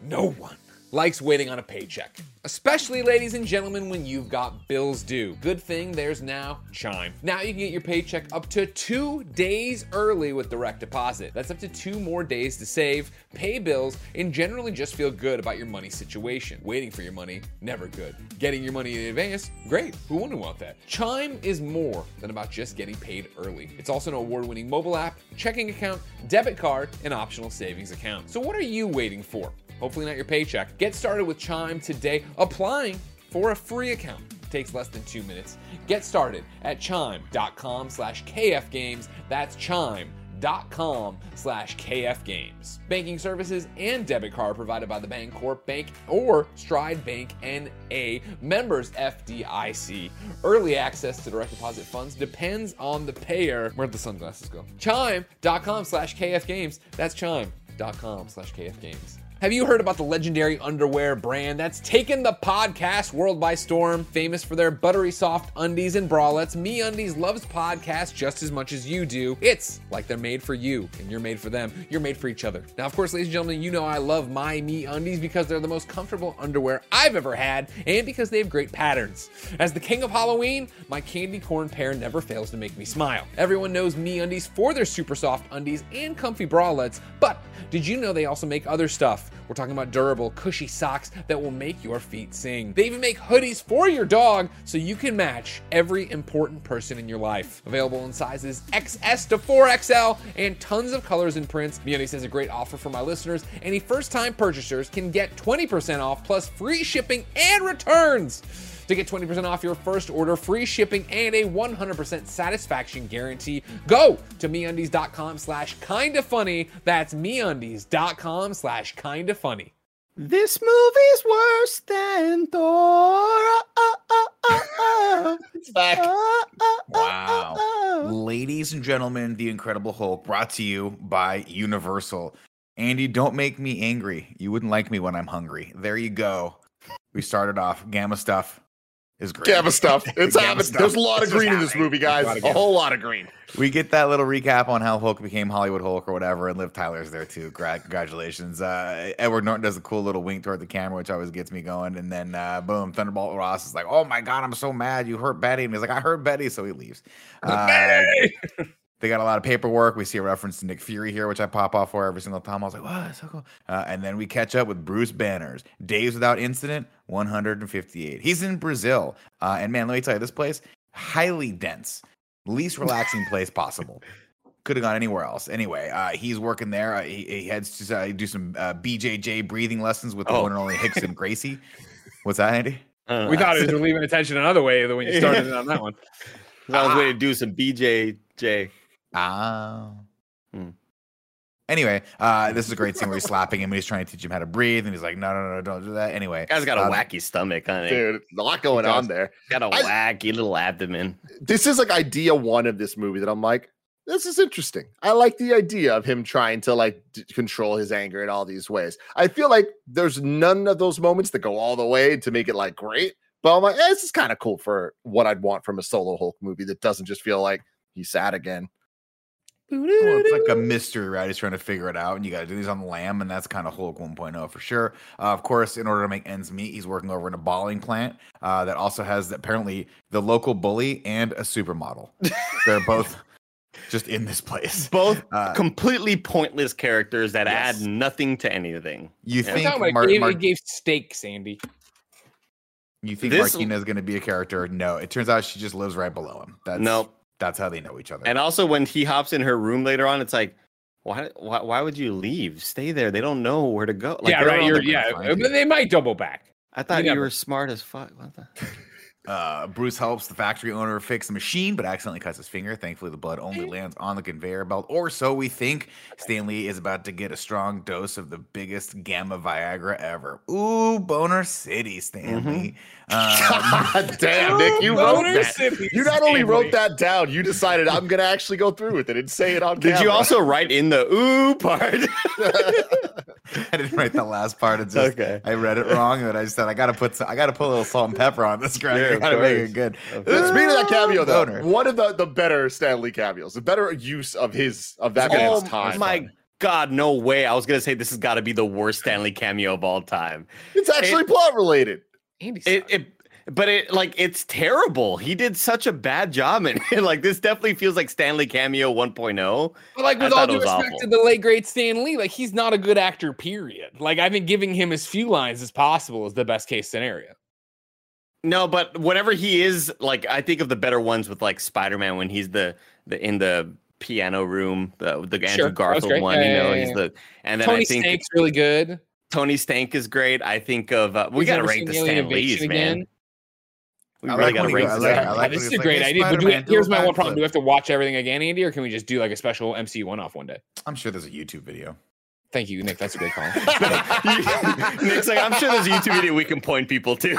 no one. Likes waiting on a paycheck. Especially, ladies and gentlemen, when you've got bills due. Good thing there's now Chime. Now you can get your paycheck up to two days early with direct deposit. That's up to two more days to save, pay bills, and generally just feel good about your money situation. Waiting for your money, never good. Getting your money in advance, great. Who wouldn't want that? Chime is more than about just getting paid early. It's also an award winning mobile app, checking account, debit card, and optional savings account. So, what are you waiting for? Hopefully, not your paycheck. Get started with Chime today, applying for a free account. takes less than two minutes. Get started at chime.com slash kfgames. That's chime.com slash kfgames. Banking services and debit card provided by the Bancorp Bank or Stride Bank NA, members FDIC. Early access to direct deposit funds depends on the payer. Where'd the sunglasses go? Chime.com slash kfgames. That's chime.com slash kfgames. Have you heard about the legendary underwear brand that's taken the podcast world by storm? Famous for their buttery soft undies and bralettes, Me Undies loves podcasts just as much as you do. It's like they're made for you, and you're made for them. You're made for each other. Now, of course, ladies and gentlemen, you know I love my Me Undies because they're the most comfortable underwear I've ever had, and because they have great patterns. As the king of Halloween, my candy corn pair never fails to make me smile. Everyone knows Me Undies for their super soft undies and comfy bralettes, but did you know they also make other stuff? We're talking about durable, cushy socks that will make your feet sing. They even make hoodies for your dog so you can match every important person in your life. Available in sizes XS to 4XL and tons of colors and prints. MeUndies has a great offer for my listeners. Any first-time purchasers can get 20% off plus free shipping and returns. To get 20% off your first order, free shipping, and a 100% satisfaction guarantee, go to MeUndies.com slash kinda funny. That's MeUndies.com slash kinda funny. This movie's worse than Thor. Ah, ah, ah, it's back. Wow. Ladies and gentlemen, The Incredible Hulk brought to you by Universal. Andy, don't make me angry. You wouldn't like me when I'm hungry. There you go. We started off gamma stuff is great. Gamma stuff. It's happening. stuff. There's a lot of It's green in this movie, guys. A A whole lot of green. We get that little recap on how Hulk became Hollywood Hulk or whatever, and Liv Tyler's there too. Congratulations. Uh, Edward Norton does a cool little wink toward the camera, which always gets me going. And then, uh, boom, Thunderbolt Ross is like, "Oh my god, I'm so mad! You hurt Betty." And he's like, "I hurt Betty," so he leaves. Uh, they got a lot of paperwork. We see a reference to Nick Fury here, which I pop off for every single time. I was like, "Wow, that's so cool!" Uh, and then we catch up with Bruce Banners. Days without incident, 158. He's in Brazil, uh, and man, let me tell you, this place highly dense, least relaxing place possible. Could have gone anywhere else. Anyway, uh, he's working there. Uh, he, he heads to uh, do some uh, BJJ breathing lessons with the Oh. one and only Rickson Gracie. What's that, Andy? We thought it was leaving attention another way than when you started on that one. I was waiting to do some BJJ. Ah. Hmm. Anyway, uh, this is a great scene where he's slapping him and he's trying to teach him how to breathe, and he's like, "No, no, no, don't do that." Anyway, Guy's got a um, wacky stomach, honey. Dude, a lot going He on there. Got a I- wacky little abdomen. This is like idea one of this movie that I'm like, this is interesting. I like the idea of him trying to like d- control his anger in all these ways. I feel like there's none of those moments that go all the way to make it like great, but I'm like, eh, this is kind of cool for what I'd want from a solo Hulk movie that doesn't just feel like he's sad again. Well, it's like a mystery, right? He's trying to figure it out, and you got to do these on the lamb, and that's kind of Hulk 1.0 for sure. Uh, of course, in order to make ends meet, he's working over in a balling plant uh, that also has apparently the local bully and a supermodel. They're both just in this place. Both Uh, completely pointless characters that yes. add nothing to anything. You Yeah. I'm think talking Mar- it, gave, Mar- it gave steaks, Andy. you think This- Martina is going to be a character? No, it turns out she just lives right below him. That's Nope. That's how they know each other. And also, when he hops in her room later on, it's like, why, why, why would you leave? Stay there. They don't know where to go. Like, yeah, they're right. You're, yeah, find you. they might double back. I thought you you were smart as fuck. What the? Uh, Bruce helps the factory owner fix the machine, but accidentally cuts his finger. Thankfully, the blood only lands on the conveyor belt, or so we think. Stan Lee is about to get a strong dose of the biggest gamma Viagra ever. Ooh, Boner City, Stan Lee. God damn, Nick, you wrote that. You not only wrote that down, you decided I'm gonna actually go through with it and say it on Did you also write in the ooh part? I didn't write the last part. It's just Okay. I read it wrong, and I just said I gotta put some, I gotta put a little salt and pepper on this. Greg. Yeah, gotta make it good. Of Speaking of that cameo, though, Boner. one of the, the better Stan Lee cameos, the better use of his of that Oh man's time. Oh my God, no way. I was gonna say this has got to be the worst Stan Lee cameo of all time. It's actually plot related. Andy It, it, but it like it's terrible. He did such a bad job, and like this definitely feels like Stan Lee cameo 1.0. But like with all due respect awful. to the late great Stan Lee, like he's not a good actor. Period. Like I think giving him as few lines as possible is the best case scenario. No, but whatever he is, like I think of the better ones with like Spider Man when he's the the in the piano room, the the Andrew that's Garfield one. Yeah, you know, yeah, he's the and then Tony I think Stank's really good. Tony Stank is great. I think of uh, we gotta rank the seen Alien Stan Lees, Invasion man. again. We I really like gotta rank go- the like- Stan I Lees. like this is a great "Hey, idea. But do we, here's my one problem. Do we have to watch everything again, Andy, or can we just do like a special MCU one-off one day? I'm sure there's a YouTube video. Thank you, Nick. That's a great call. Nick's like, I'm sure there's a YouTube video we can point people to.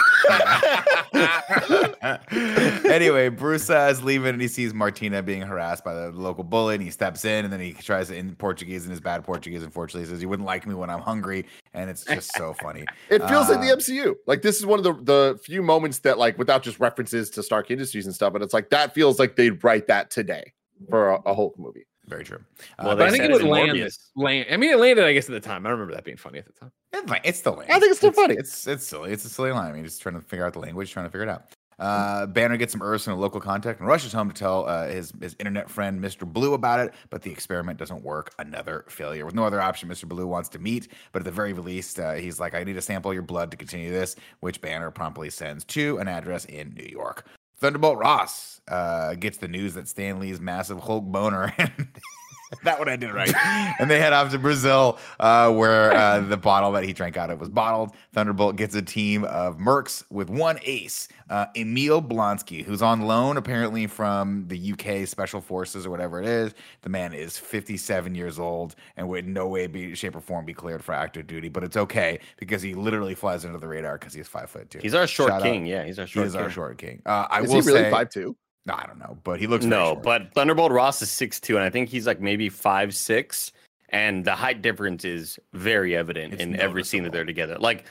anyway, Bruce uh, is leaving and he sees Martina being harassed by the local bully and he steps in and then he tries to in Portuguese and his bad Portuguese. Unfortunately, he says you wouldn't like me when I'm hungry, and it's just so funny. It feels like the Uh, MCU. Like this is one of the the few moments that like without just references to Stark Industries and stuff, but it's like that feels like they'd write that today for a, a Hulk movie. Very true. Well, Uh, but I think it would land. Land. I mean, it landed, I guess, at the time. I remember that being funny at the time. It's, it's still lame. I think it's still funny. It's it's silly. It's a silly line. I mean, just trying to figure out the language, trying to figure it out. Uh, Banner gets some earths from a local contact and rushes home to tell uh, his his internet friend Mr. Blue about it. But the experiment doesn't work. Another failure. With no other option, Mr. Blue wants to meet, but at the very least, uh, he's like, "I need to sample your blood to continue this," which Banner promptly sends to an address in New York. Thunderbolt Ross uh, gets the news that Stan Lee's massive Hulk boner. that one I did right. and they head off to Brazil, uh, where uh, the bottle that he drank out of was bottled. Thunderbolt gets a team of mercs with one ace, uh, Emil Blonsky, who's on loan apparently from the UK Special Forces or whatever it is. The man is 57 years old and would in no way, be, shape, or form be cleared for active duty. But it's okay because he literally flies under the radar because he's five foot two. He's our short Shout out. king. Yeah, he's our He short is king. our short king. Uh, I Is will he really say, five two? No, I don't know, but he looks No, but Thunderbolt Ross is six two, and I think he's like maybe five six, and the height difference is very evident It's in every scene that they're together. Like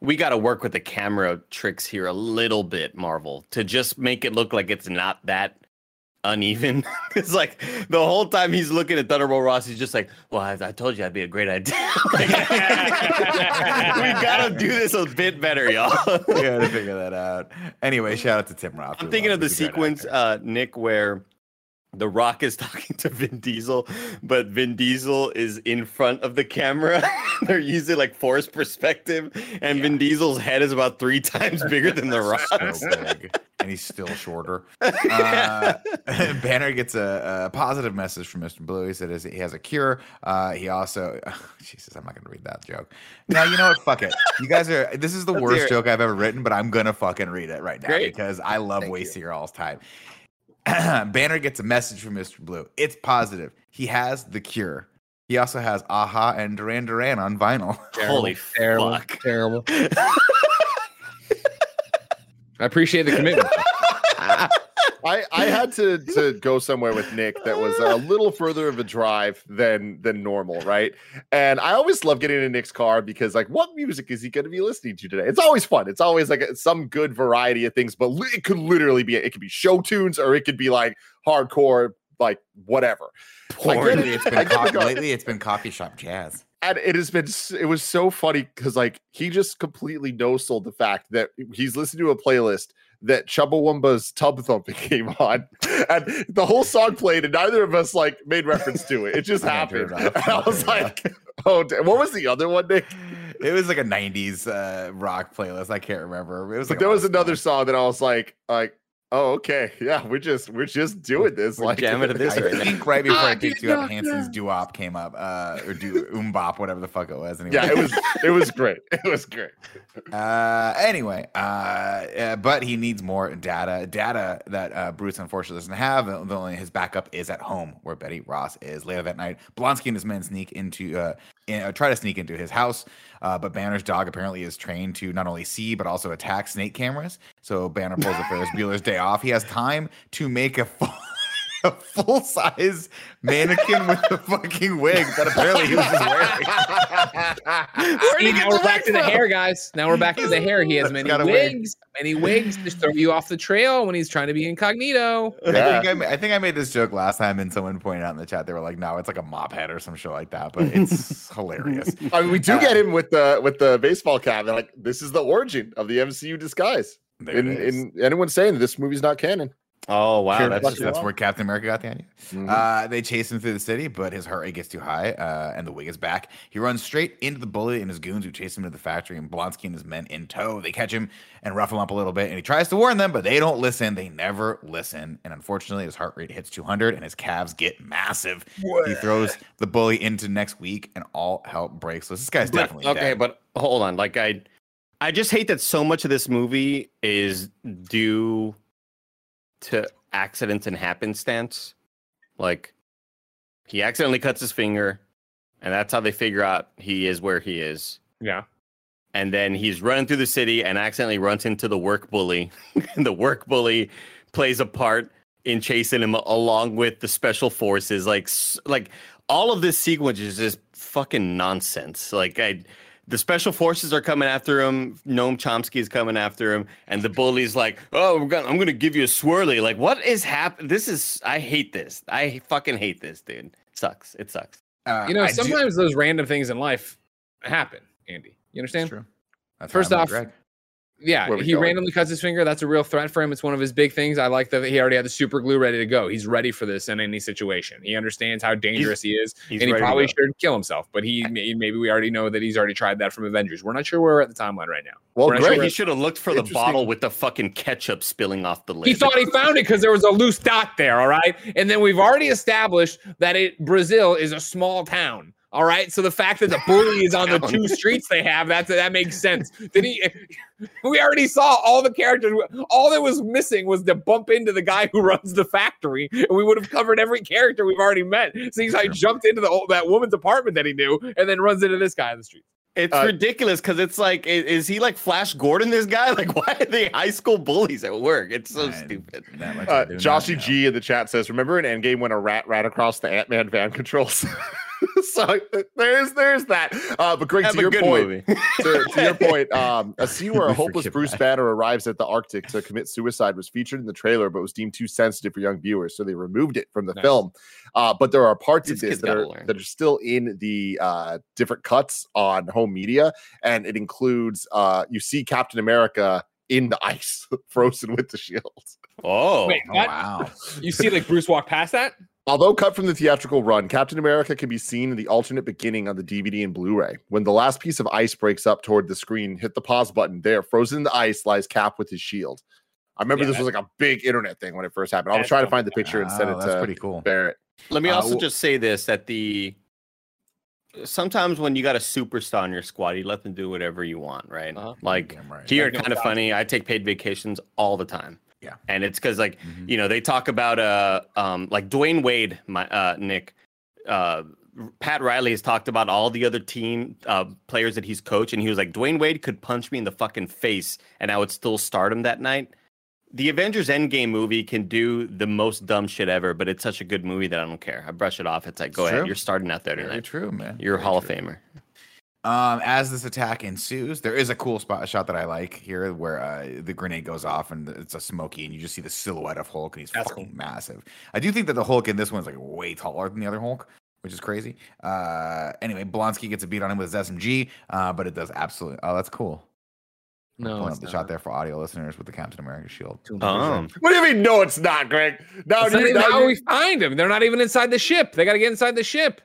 we got to work with the camera tricks here a little bit, Marvel, to just make it look like it's not that uneven. it's like the whole time he's looking at Thunderbolt Ross, he's just like, "Well, I, I told you that'd be a great idea." Like, we gotta do this a bit better, y'all. we gotta figure that out. Anyway, shout out to Tim Roth. I'm thinking of the loves- he's a great sequence, uh, Nick, where The Rock is talking to Vin Diesel, but Vin Diesel is in front of the camera. They're using like forced perspective, and Vin Diesel's head is about three times bigger than The Rock's. so and he's still shorter. Uh, Banner gets a, a positive message from Mr. Blue. He said he has a cure. Uh, he also, Jesus, I'm not going to read that joke. No, you know what? Fuck it. You guys are. This is the Let's worst joke I've ever written, but I'm gonna fucking read it right now Great. because I love Thank you. wasting your all's time. Banner gets a message from Mr. Blue. It's positive. He has the cure. He also has Aha and Duran Duran on vinyl. Holy terrible, fuck. terrible. I appreciate the commitment. I, I had to to go somewhere with Nick that was a little further of a drive than than normal, right? And I always love getting in Nick's car because like, what music is he going to be listening to today? It's always fun. It's always like a- some good variety of things, but li- it could literally be it could be show tunes or it could be like hardcore, like whatever. I get it. it's I been get the coffee, go- lately it's been coffee shop jazz. And it has been it was so funny because like he just completely no sold the fact that he's listening to a playlist that Chumbawamba's Tub Thumping came on, and the whole song played, and neither of us like made reference to it. It just happened. And I was like, "Oh, da- what was the other one, Nick?" It was like a '90s uh, rock playlist. I can't remember. It was like a there was another song that I was like, like, "Oh, okay, yeah, we're just we're just doing this." We're like jamming to this I right now. think right before I I picked did you up, Hanson's duop came up, uh, or do umbop, whatever the fuck it was. Anyway. yeah, it was it was great. It was great. Uh, anyway, uh, uh, but he needs more data. Data that uh, Bruce unfortunately doesn't have. The the only his backup is at home, where Betty Ross is. Later that night, Blonsky and his men sneak into, uh, in, uh, try to sneak into his house. Uh, but Banner's dog apparently is trained to not only see but also attack snake cameras. So Banner pulls a Ferris Bueller's Day off. He has time to make a full. A full size mannequin with the fucking wig that apparently he was just wearing. Where'd he See, now we're back wig to the hair, guys. Now we're back to the hair. He has That's many got a wig. wigs, many wigs to throw you off the trail when he's trying to be incognito. I, think I, I think I made this joke last time, and someone pointed out in the chat they were like, "No, it's like a mop head or some shit like that," but it's hilarious. I mean, we do Uh, get him with the with the baseball cap. They're like, this is the origin of the MCU disguise. There And, and anyone saying this movie's not canon. Oh wow, that's That's, that's where Captain America got the idea. Mhm. Uh, they chase him through the city, but his heart rate gets too high, uh, and the wig is back. He runs straight into the bully and his goons who chase him to the factory, and Blonsky and his men in tow. They catch him and rough him up a little bit, and he tries to warn them, but they don't listen. They never listen, and unfortunately, his heart rate hits 200, and his calves get massive. He throws the bully into next week, and all hell breaks loose. This guy's But- definitely okay, dead. but hold on. Like I, I just hate that so much of this movie is due to accidents and happenstance. Like he accidentally cuts his finger, and that's how they figure out he is where he is. Yeah. And then he's running through the city and accidentally runs into the work bully. and the work bully plays a part in chasing him along with the special forces. Like, like all of this sequence is just fucking nonsense. Like, I, the special forces are coming after him. Noam Chomsky is coming after him, and the bully's like, "Oh, I'm gonna, I'm gonna give you a swirly." Like, what is happening? This is, I hate this. I fucking hate this, dude. sucks. It sucks. Uh, You know, I do- sometimes those random things in life happen, Andy. You It's understand? true. That's First off, Greg. Yeah, he going? randomly cuts his finger. That's a real threat for him. It's one of his big things. I like that he already had the super glue ready to go. He's ready for this in any situation. He understands how dangerous he is, He's and he probably should kill himself. But he maybe we already know that he's already tried that from Avengers. We're not sure where we're at the timeline right now. Well, great. sure He should have looked for the bottle with the fucking ketchup spilling off the lid. He thought he found it because there was a loose dot there. All right, and then we've already established that it Brazil is a small town. All right, so the fact that the bully is on the two streets they have that that makes sense. Did he? We already saw all the characters. All that was missing was to bump into the guy who runs the factory, and we would have covered every character we've already met. Seems like jumped into the that woman's apartment that he knew, and then runs into this guy on the street. It's Uh, ridiculous because it's like, i- is he like Flash Gordon? This guy, like, why are they high school bullies at work? It's so I- stupid. that Uh, Joshy. G in the chat says, "Remember in Endgame when a rat ran across the Ant Man van controls?" so there's there's that. Uh, but Greg, Have to your good point, movie. to, to your point, um, a scene where a hopeless Bruce that. Banner arrives at the Arctic to commit suicide was featured in the trailer, but was deemed too sensitive for young viewers, so they removed it from the Nice. film. Uh, but there are parts These of this that are learn. that are still in the uh, different cuts on home media, and it includes uh, you see Captain America in the ice, frozen with the shield. Oh, Wait, Oh, wow. You see, like Bruce walk past that? Although cut from the theatrical run, Captain America can be seen in the alternate beginning on the DVD and Blu-ray. When the last piece of ice breaks up toward the screen, hit the pause button. There, frozen in the ice, lies Cap with his shield. I remember Yeah, this was like a big internet thing when it first happened. I was That's trying to find the picture and send Oh, it that's to pretty cool. Barrett. Let me Uh, also well- just say this: that the sometimes when you got a superstar on your squad, you let them do whatever you want, right? Uh-huh. Like Damn right. here, kind of funny. I take paid vacations all the time. Yeah. and it's because like Mhm. you know they talk about uh um like Dwyane Wade, my uh Nick, uh Pat Riley has talked about all the other team uh players that he's coached, and he was like Dwyane Wade could punch me in the fucking face, and I would still start him that night. The Avengers Endgame movie can do the most dumb shit ever, but it's such a good movie that I don't care. I brush it off. It's like, go It's ahead, true. you're starting out there Very tonight. true, man. You're a Very Hall of. Famer. Um, as this attack ensues, there is a cool spot shot that I like here where uh, the grenade goes off and it's a smoky, and you just see the silhouette of Hulk, and he's That's fucking cool. massive. I do think that the Hulk in this one is like way taller than the other Hulk, which is crazy. Uh, anyway, Blonsky gets a beat on him with his SMG, uh, but it does absolutely. Oh, that's cool. I'm No, pulling it's up the not. shot there for audio listeners with the Captain America shield. Um, What do you mean? No, it's not, Greg. Now, That's not even now how you- we find them. They're not even inside the ship. They got to get inside the ship.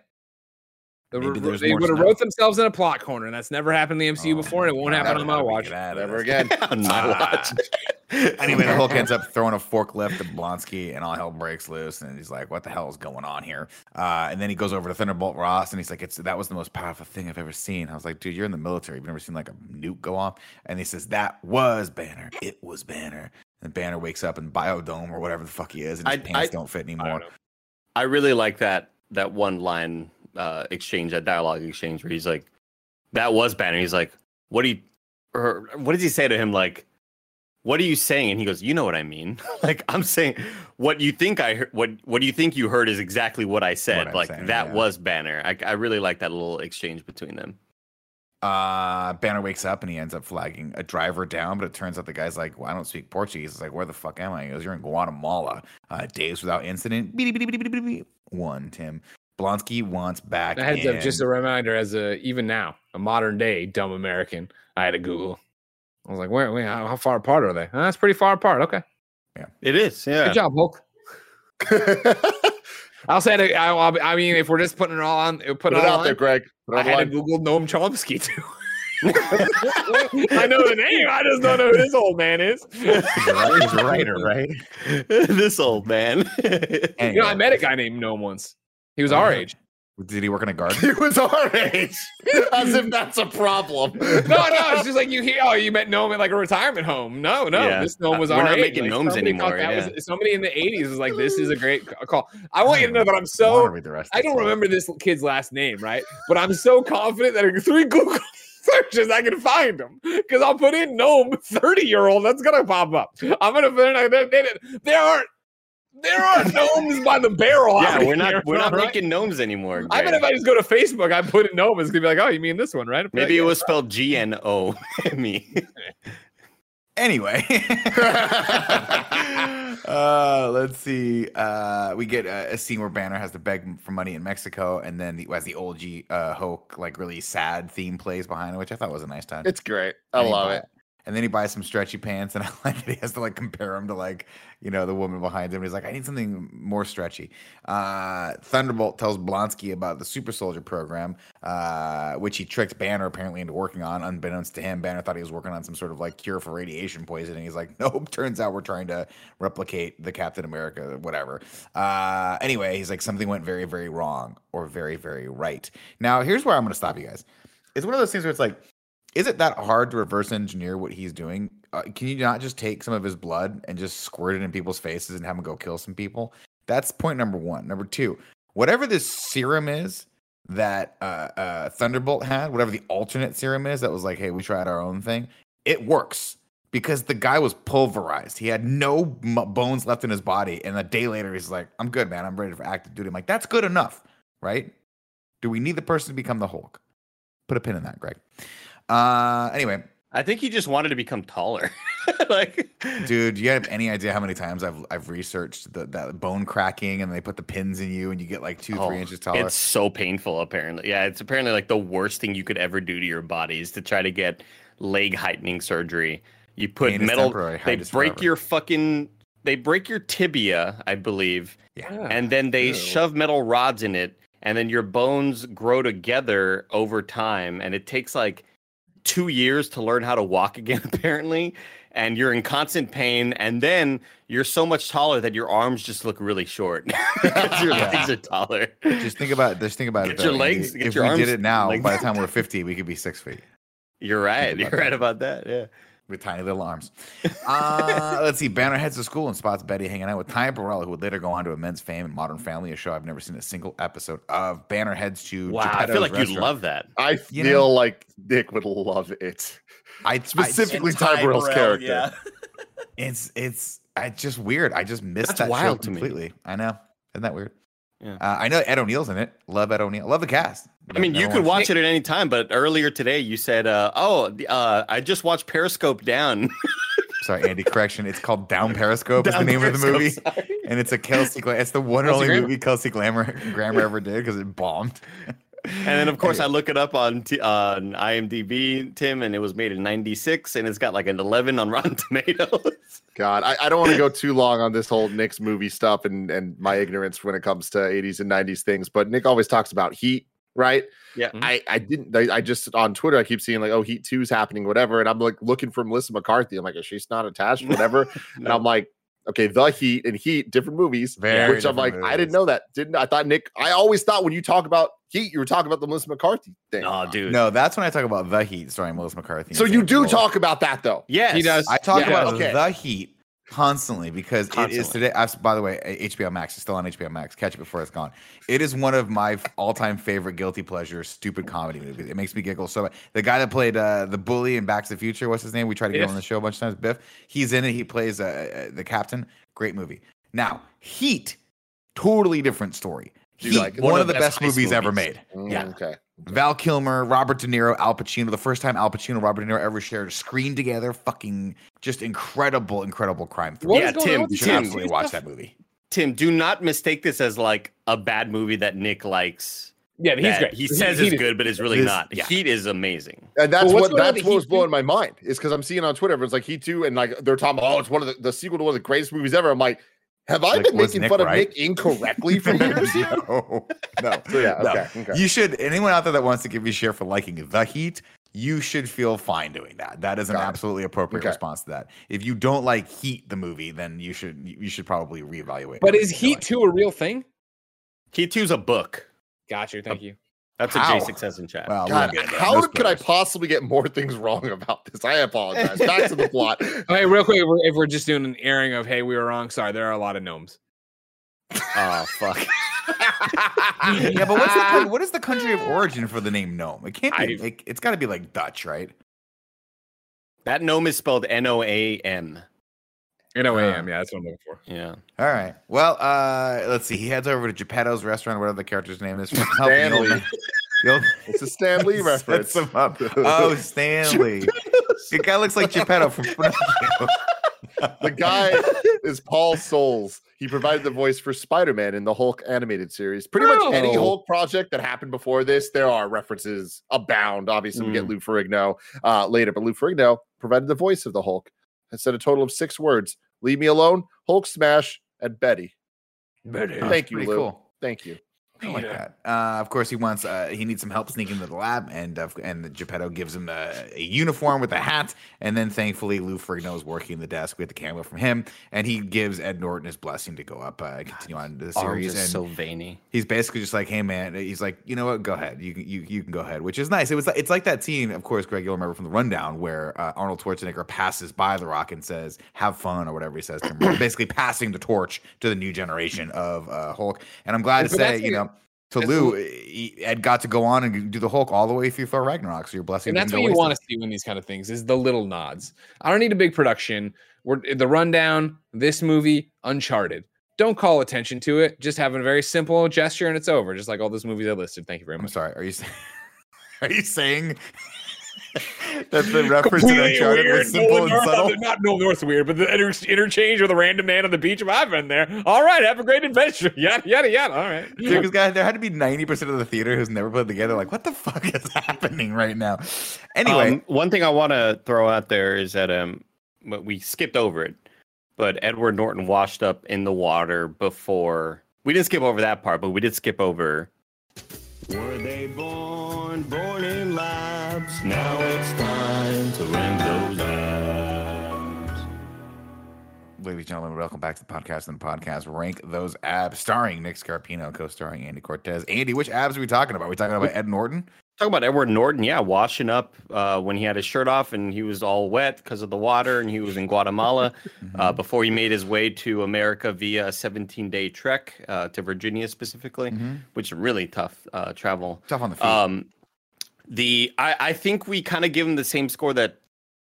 They, Maybe there's they more would have wrote themselves in a plot corner, and that's never happened in the MCU Oh, before, and it won't God, happen on my how do we watch. get out of never this? again. on my watch. Anyway, the Hulk ends up throwing a forklift at Blonsky, and all hell breaks loose. And he's like, "What the hell is going on here?" Uh, and then he goes over to Thunderbolt Ross, and he's like, "It's that was the most powerful thing I've ever seen." I was like, "Dude, you're in the military. You've never seen like a nuke go off?" And he says, "That was Banner. It was Banner." And Banner wakes up in Biodome or whatever the fuck he is, and his I- pants I- don't fit I anymore. don't. I really like that that one line uh, exchange, that dialogue exchange, where he's like, "That was Banner." He's like, "What do you?" Or what does he say to him? Like, what are you saying? And he goes, you know what I mean. like I'm saying, what you think I heard, what what do you think you heard is exactly what I said. I'm like saying, that yeah. was Banner. I, I really like that little exchange between them. Uh, Banner wakes up and he ends up flagging a driver down, but it turns out the guy's like, well, I don't speak Portuguese. It's like, where the fuck am I? He goes, you're in Guatemala. Uh, days without incident. Beep, beep, beep. One, Tim. Blonsky wants back. A heads up, just a reminder as a even now, a modern day dumb American. I had to Google. I was like, where, wait, how, how far apart are they? "Oh, that's pretty far apart. Okay. Yeah, it is, yeah. Good job, Hulk. I'll say it. I, I'll, mean, if we're just putting it all on, put, Put it it all out on, there, Greg. Put I on the had to. Google Noam Chomsky too. I know the name. I just don't know who this old man is. He's a writer, right? this old man. You know, I met a guy named Noam once. He was oh, our age. Did he work in a garden? He was our age. As if that's a problem. No, no, it's just like you hear. Oh, you met Noam at like a retirement home. No, no, Yeah. this Noam was We're our not age. making Noams somebody anymore, that was- somebody in the '80s was like, "This is a great call." I want you to know that I'm so. read the rest I don't remember this kid's last name, right? But I'm so confident that in three Google searches I can find him because I'll put in gnome 30 year old. That's gonna pop up. I'm gonna put in. There, there, there aren't. There are gnomes by the barrel. yeah, we're here, not we're not all right? making gnomes anymore. I bet if I just go to Facebook, I put in gnome, it's gonna be like, oh, you mean this one, right? Maybe it Yeah. was spelled G N O me. Anyway, uh, let's see. Uh, we get a, a scene where Banner has to beg for money in Mexico, and then the, as the old G uh, Hulk like really sad theme plays behind it, which I thought was a nice touch. It's great. I And he love buy- it. And then he buys some stretchy pants, and I like that he has to like compare him to like you know the woman behind him. He's like, I need something more stretchy. Uh, Thunderbolt tells Blonsky about the Super Soldier program, uh, which he tricked Banner apparently into working on, unbeknownst to him. Banner thought he was working on some sort of like cure for radiation poisoning. He's like, nope. Turns out we're trying to replicate the Captain America, whatever. Uh, anyway, he's like, something went very, very wrong or very, very right. Now, here's where I'm going to stop you guys. It's one of those things where it's like is it that hard to reverse engineer what he's doing? Uh, can you not just take some of his blood and just squirt it in people's faces and have him go kill some people? That's point number one. Number two, whatever this serum is that uh, uh, Thunderbolt had, whatever the alternate serum is that was like, hey, we tried our own thing, it works because the guy was pulverized. He had no m- bones left in his body. And a day later, he's like, I'm good, man. I'm ready for active duty. I'm like, that's good enough, right? Do we need the person to become the Hulk? Put a pin in that, Greg. Uh, anyway, I think he just wanted to become taller. like dude, do you have any idea how many times I've I've researched the, that bone cracking and they put the pins in you and you get like two, Oh, three inches taller? It's so painful, apparently. Yeah, it's apparently like the worst thing you could ever do to your body is to try to get leg heightening surgery. You put Pain metal, they break forever. your fucking, they break your tibia, I believe, yeah. and then they Ew. shove metal rods in it, and then your bones grow together over time, and it takes like two years to learn how to walk again, apparently. And you're in constant pain, and then you're so much taller that your arms just look really short because your Yeah. legs are taller. Just think about just think about Get it. your though, legs- get if your we arms did it now, by the time we're 50, we could be six feet You're right. You're that. right about that. Yeah. With tiny little arms. Uh, let's see. Banner heads to school and spots Betty hanging out with Ty Burrell, who would later go on to immense fame in Modern Family, a show I've never seen a single episode of. Banner heads to Wow. I feel like you'd love that. I You feel know- like Nick would love it. I Specifically, And Ty Burrell's Burrell, character. Yeah. It's it's I just weird. I just missed That's that wild show to me. completely. I know. Isn't that weird? Yeah. Uh, I know Ed O'Neill's in it. Love Ed O'Neill. Love the cast. I mean, you could watch it at any time, but earlier today you said, uh, "Oh, uh, I just watched Periscope down." Sorry, Andy. Correction. It's called Down Periscope. is the Down name of the movie, sorry. and it's a Kelsey. Gla- It's the one and only movie Kelsey Grammer Grammer ever did because it bombed. And then, of course, I look it up on t- on IMDb, Tim, and it was made in '96, and it's got like an 11 on Rotten Tomatoes. God, I, I don't want to go too long on this whole Nick's movie stuff and, and my ignorance when it comes to 80s and 90s things, but Nick always talks about Heat, right? Yeah. Mm-hmm. I, I didn't, I, I just on Twitter, I keep seeing like, oh, Heat 2 is happening, whatever. And I'm like looking for Melissa McCarthy. I'm like, is she's not attached, whatever. And I'm like, okay, The Heat and Heat, different movies. Very which I'm like, different I didn't know that. Didn't I thought Nick, I always thought when you talk about Heat, you were talking about the Melissa McCarthy thing. oh, dude. No, that's when I talk about the Heat, starring Melissa McCarthy. so you do Bullock. talk about that though. Yes, He does. I talk Yeah, about okay. the Heat, constantly because it is today. I, by the way, HBO Max is still on HBO Max. Catch it before it's gone. It is one of my all-time favorite guilty pleasure stupid comedy movies. It makes me giggle so. much. The guy that played uh, the bully in Back to the Future, what's his name? We tried to get him on the show a bunch of times. Biff. He's in it. He plays uh, uh, the captain. Great movie. Now Heat, totally different story. You Heat, like it? one, of the best, movies, ever movies. made. Yeah. Mm, Okay. Val Kilmer, Robert De Niro, Al Pacino. The first time Al Pacino, Robert De Niro ever shared a screen together. Fucking just incredible, incredible crime thriller. Yeah, Tim, You should Tim, absolutely stuff? watch that movie. Tim, do not mistake this as like a bad movie that Nick likes. Yeah, he's that great. He says he is did- good, but it's really This- not. yeah. Heat is amazing. And that's Well, what that's with what was blowing my mind is because I'm seeing on Twitter everyone's like Heat too, and like they're talking about oh it's one of the, the sequel to one of the greatest movies ever. I'm like, have I Like, been making Nick fun of? Nick incorrectly for years no, no. So yeah, No. okay, okay. You should. Anyone out there that wants to give you share for liking the Heat, you should feel fine doing that. That is an Got it. absolutely appropriate Okay. response to that. If you don't like Heat, the movie, then you should you should probably reevaluate. But how is you feel Heat like. 2 a real thing? Heat two's a book. Got you. Thank you. That's How? what J6 says in chat. Well, God, won't get into that. how No could I possibly get more things wrong about this? I apologize. Back to the plot. Okay, real quick, if we're, if we're just doing an airing of, hey, we were wrong. Sorry, there are a lot of gnomes. oh fuck. yeah, but what's the, coun- what is the country of origin for the name gnome? It can't be. I- It, it's got to be like Dutch, right? That gnome is spelled N O A M. N O A M. Uh, Yeah, that's what I'm looking for. Yeah. All right. Well, uh, let's see. He heads over to Geppetto's restaurant, whatever the character's name is. Help the old Stanley. man- the It's a Stan Lee Sets reference. him up. Oh, Stanley. the guy looks like Geppetto from Pinocchio. the guy is Paul Soles. He provided the voice for Spider-Man in the Hulk animated series. Pretty much any. Hulk project that happened before this, there are references abound. Obviously, we get Lou Ferrigno uh, later, but Lou Ferrigno provided the voice of the Hulk and said a total of six words: "Leave me alone," Hulk smash, and Betty. Betty. Thank you, Lou. cool. Thank you. I like that. Uh, of course, he wants. Uh, he needs some help sneaking into the lab, and uh, and Geppetto gives him a, a uniform with a hat, and then thankfully Lou Ferrigno is working the desk We with the camera from him, and he gives Ed Norton his blessing to go up, uh, continue on the series, is and so veiny. he's basically just like, "Hey, man," he's like, "You know what? Go ahead. You can- you you can go ahead," which is nice. It was like, it's like that scene, of course, Greg, you'll remember from the rundown where uh, Arnold Schwarzenegger passes by the Rock and says, "Have fun" or whatever he says to him, basically passing the torch to the new generation of uh, Hulk. And I'm glad to But say, you know. To Lou, he, Ed got to go on and do the Hulk all the way through Thor Ragnarok. So your blessing. And that's what you want to see in these kind of things is the little nods. I don't need a big production. We're the rundown, this movie, Uncharted. Don't call attention to it. Just have a very simple gesture and it's over. Just like all those movies I listed. Thank you very I'm much. sorry. Are you saying? Are you saying that the reference to Completely Uncharted weird. was simple Nolan and North, subtle? Not Nolan North's weird, but the inter- interchange with a random man on the beach. I've been there. All right, have a great adventure. Yada yada yada. All right. Dude, 'cause, guys, there had to be 90% of the theater who's never played together. Like, what the fuck is happening right now? Anyway, Um, one thing I want to throw out there is that um, but we skipped over it, but Edward Norton washed up in the water before. We didn't skip over that part, but we did skip over. Were they born, born in labs? Now it's time to rank those abs. ladies and gentlemen, welcome back to the podcast and the podcast. Rank those abs, starring Nick Scarpino, co-starring Andy Cortez. Andy, which abs are we talking about? Are we talking about Ed Norton? Talk about Edward Norton, yeah, washing up uh, when he had his shirt off and he was all wet because of the water, and he was in Guatemala uh, before he made his way to America via a 17-day trek uh, to Virginia specifically, Mhm. which is really tough uh, travel. Tough on the feet. Um, the I, I think we kind of give him the same score that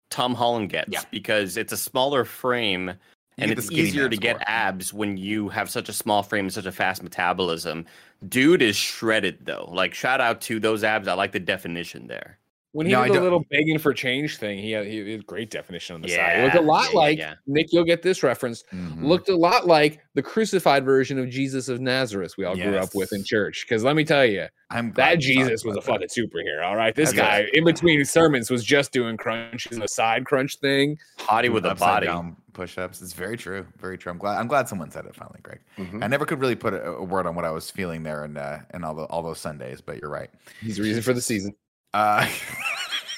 Tom Holland gets Yeah. because it's a smaller frame and it's easier to get score. abs when you have such a small frame and such a fast metabolism. Dude is shredded though. Like shout out to those abs. I like the definition there. When he No, did the little begging for change thing, he had, he had great definition on the side. It looked a lot yeah, yeah, like yeah. Nick. You'll get this reference. Mhm. Looked a lot like the crucified version of Jesus of Nazareth we all grew up with in church. Because let me tell you, I'm that Jesus was a about that. fucking superhero. All right, this That's guy right. in between sermons was just doing crunches and a side crunch thing. Hottie with a body. down push-ups. It's very true. Very true. I'm glad. I'm glad someone said it finally, Greg. Mhm. I never could really put a, a word on what I was feeling there and uh, and all the all those Sundays, but you're right. He's the reason for the season. Uh,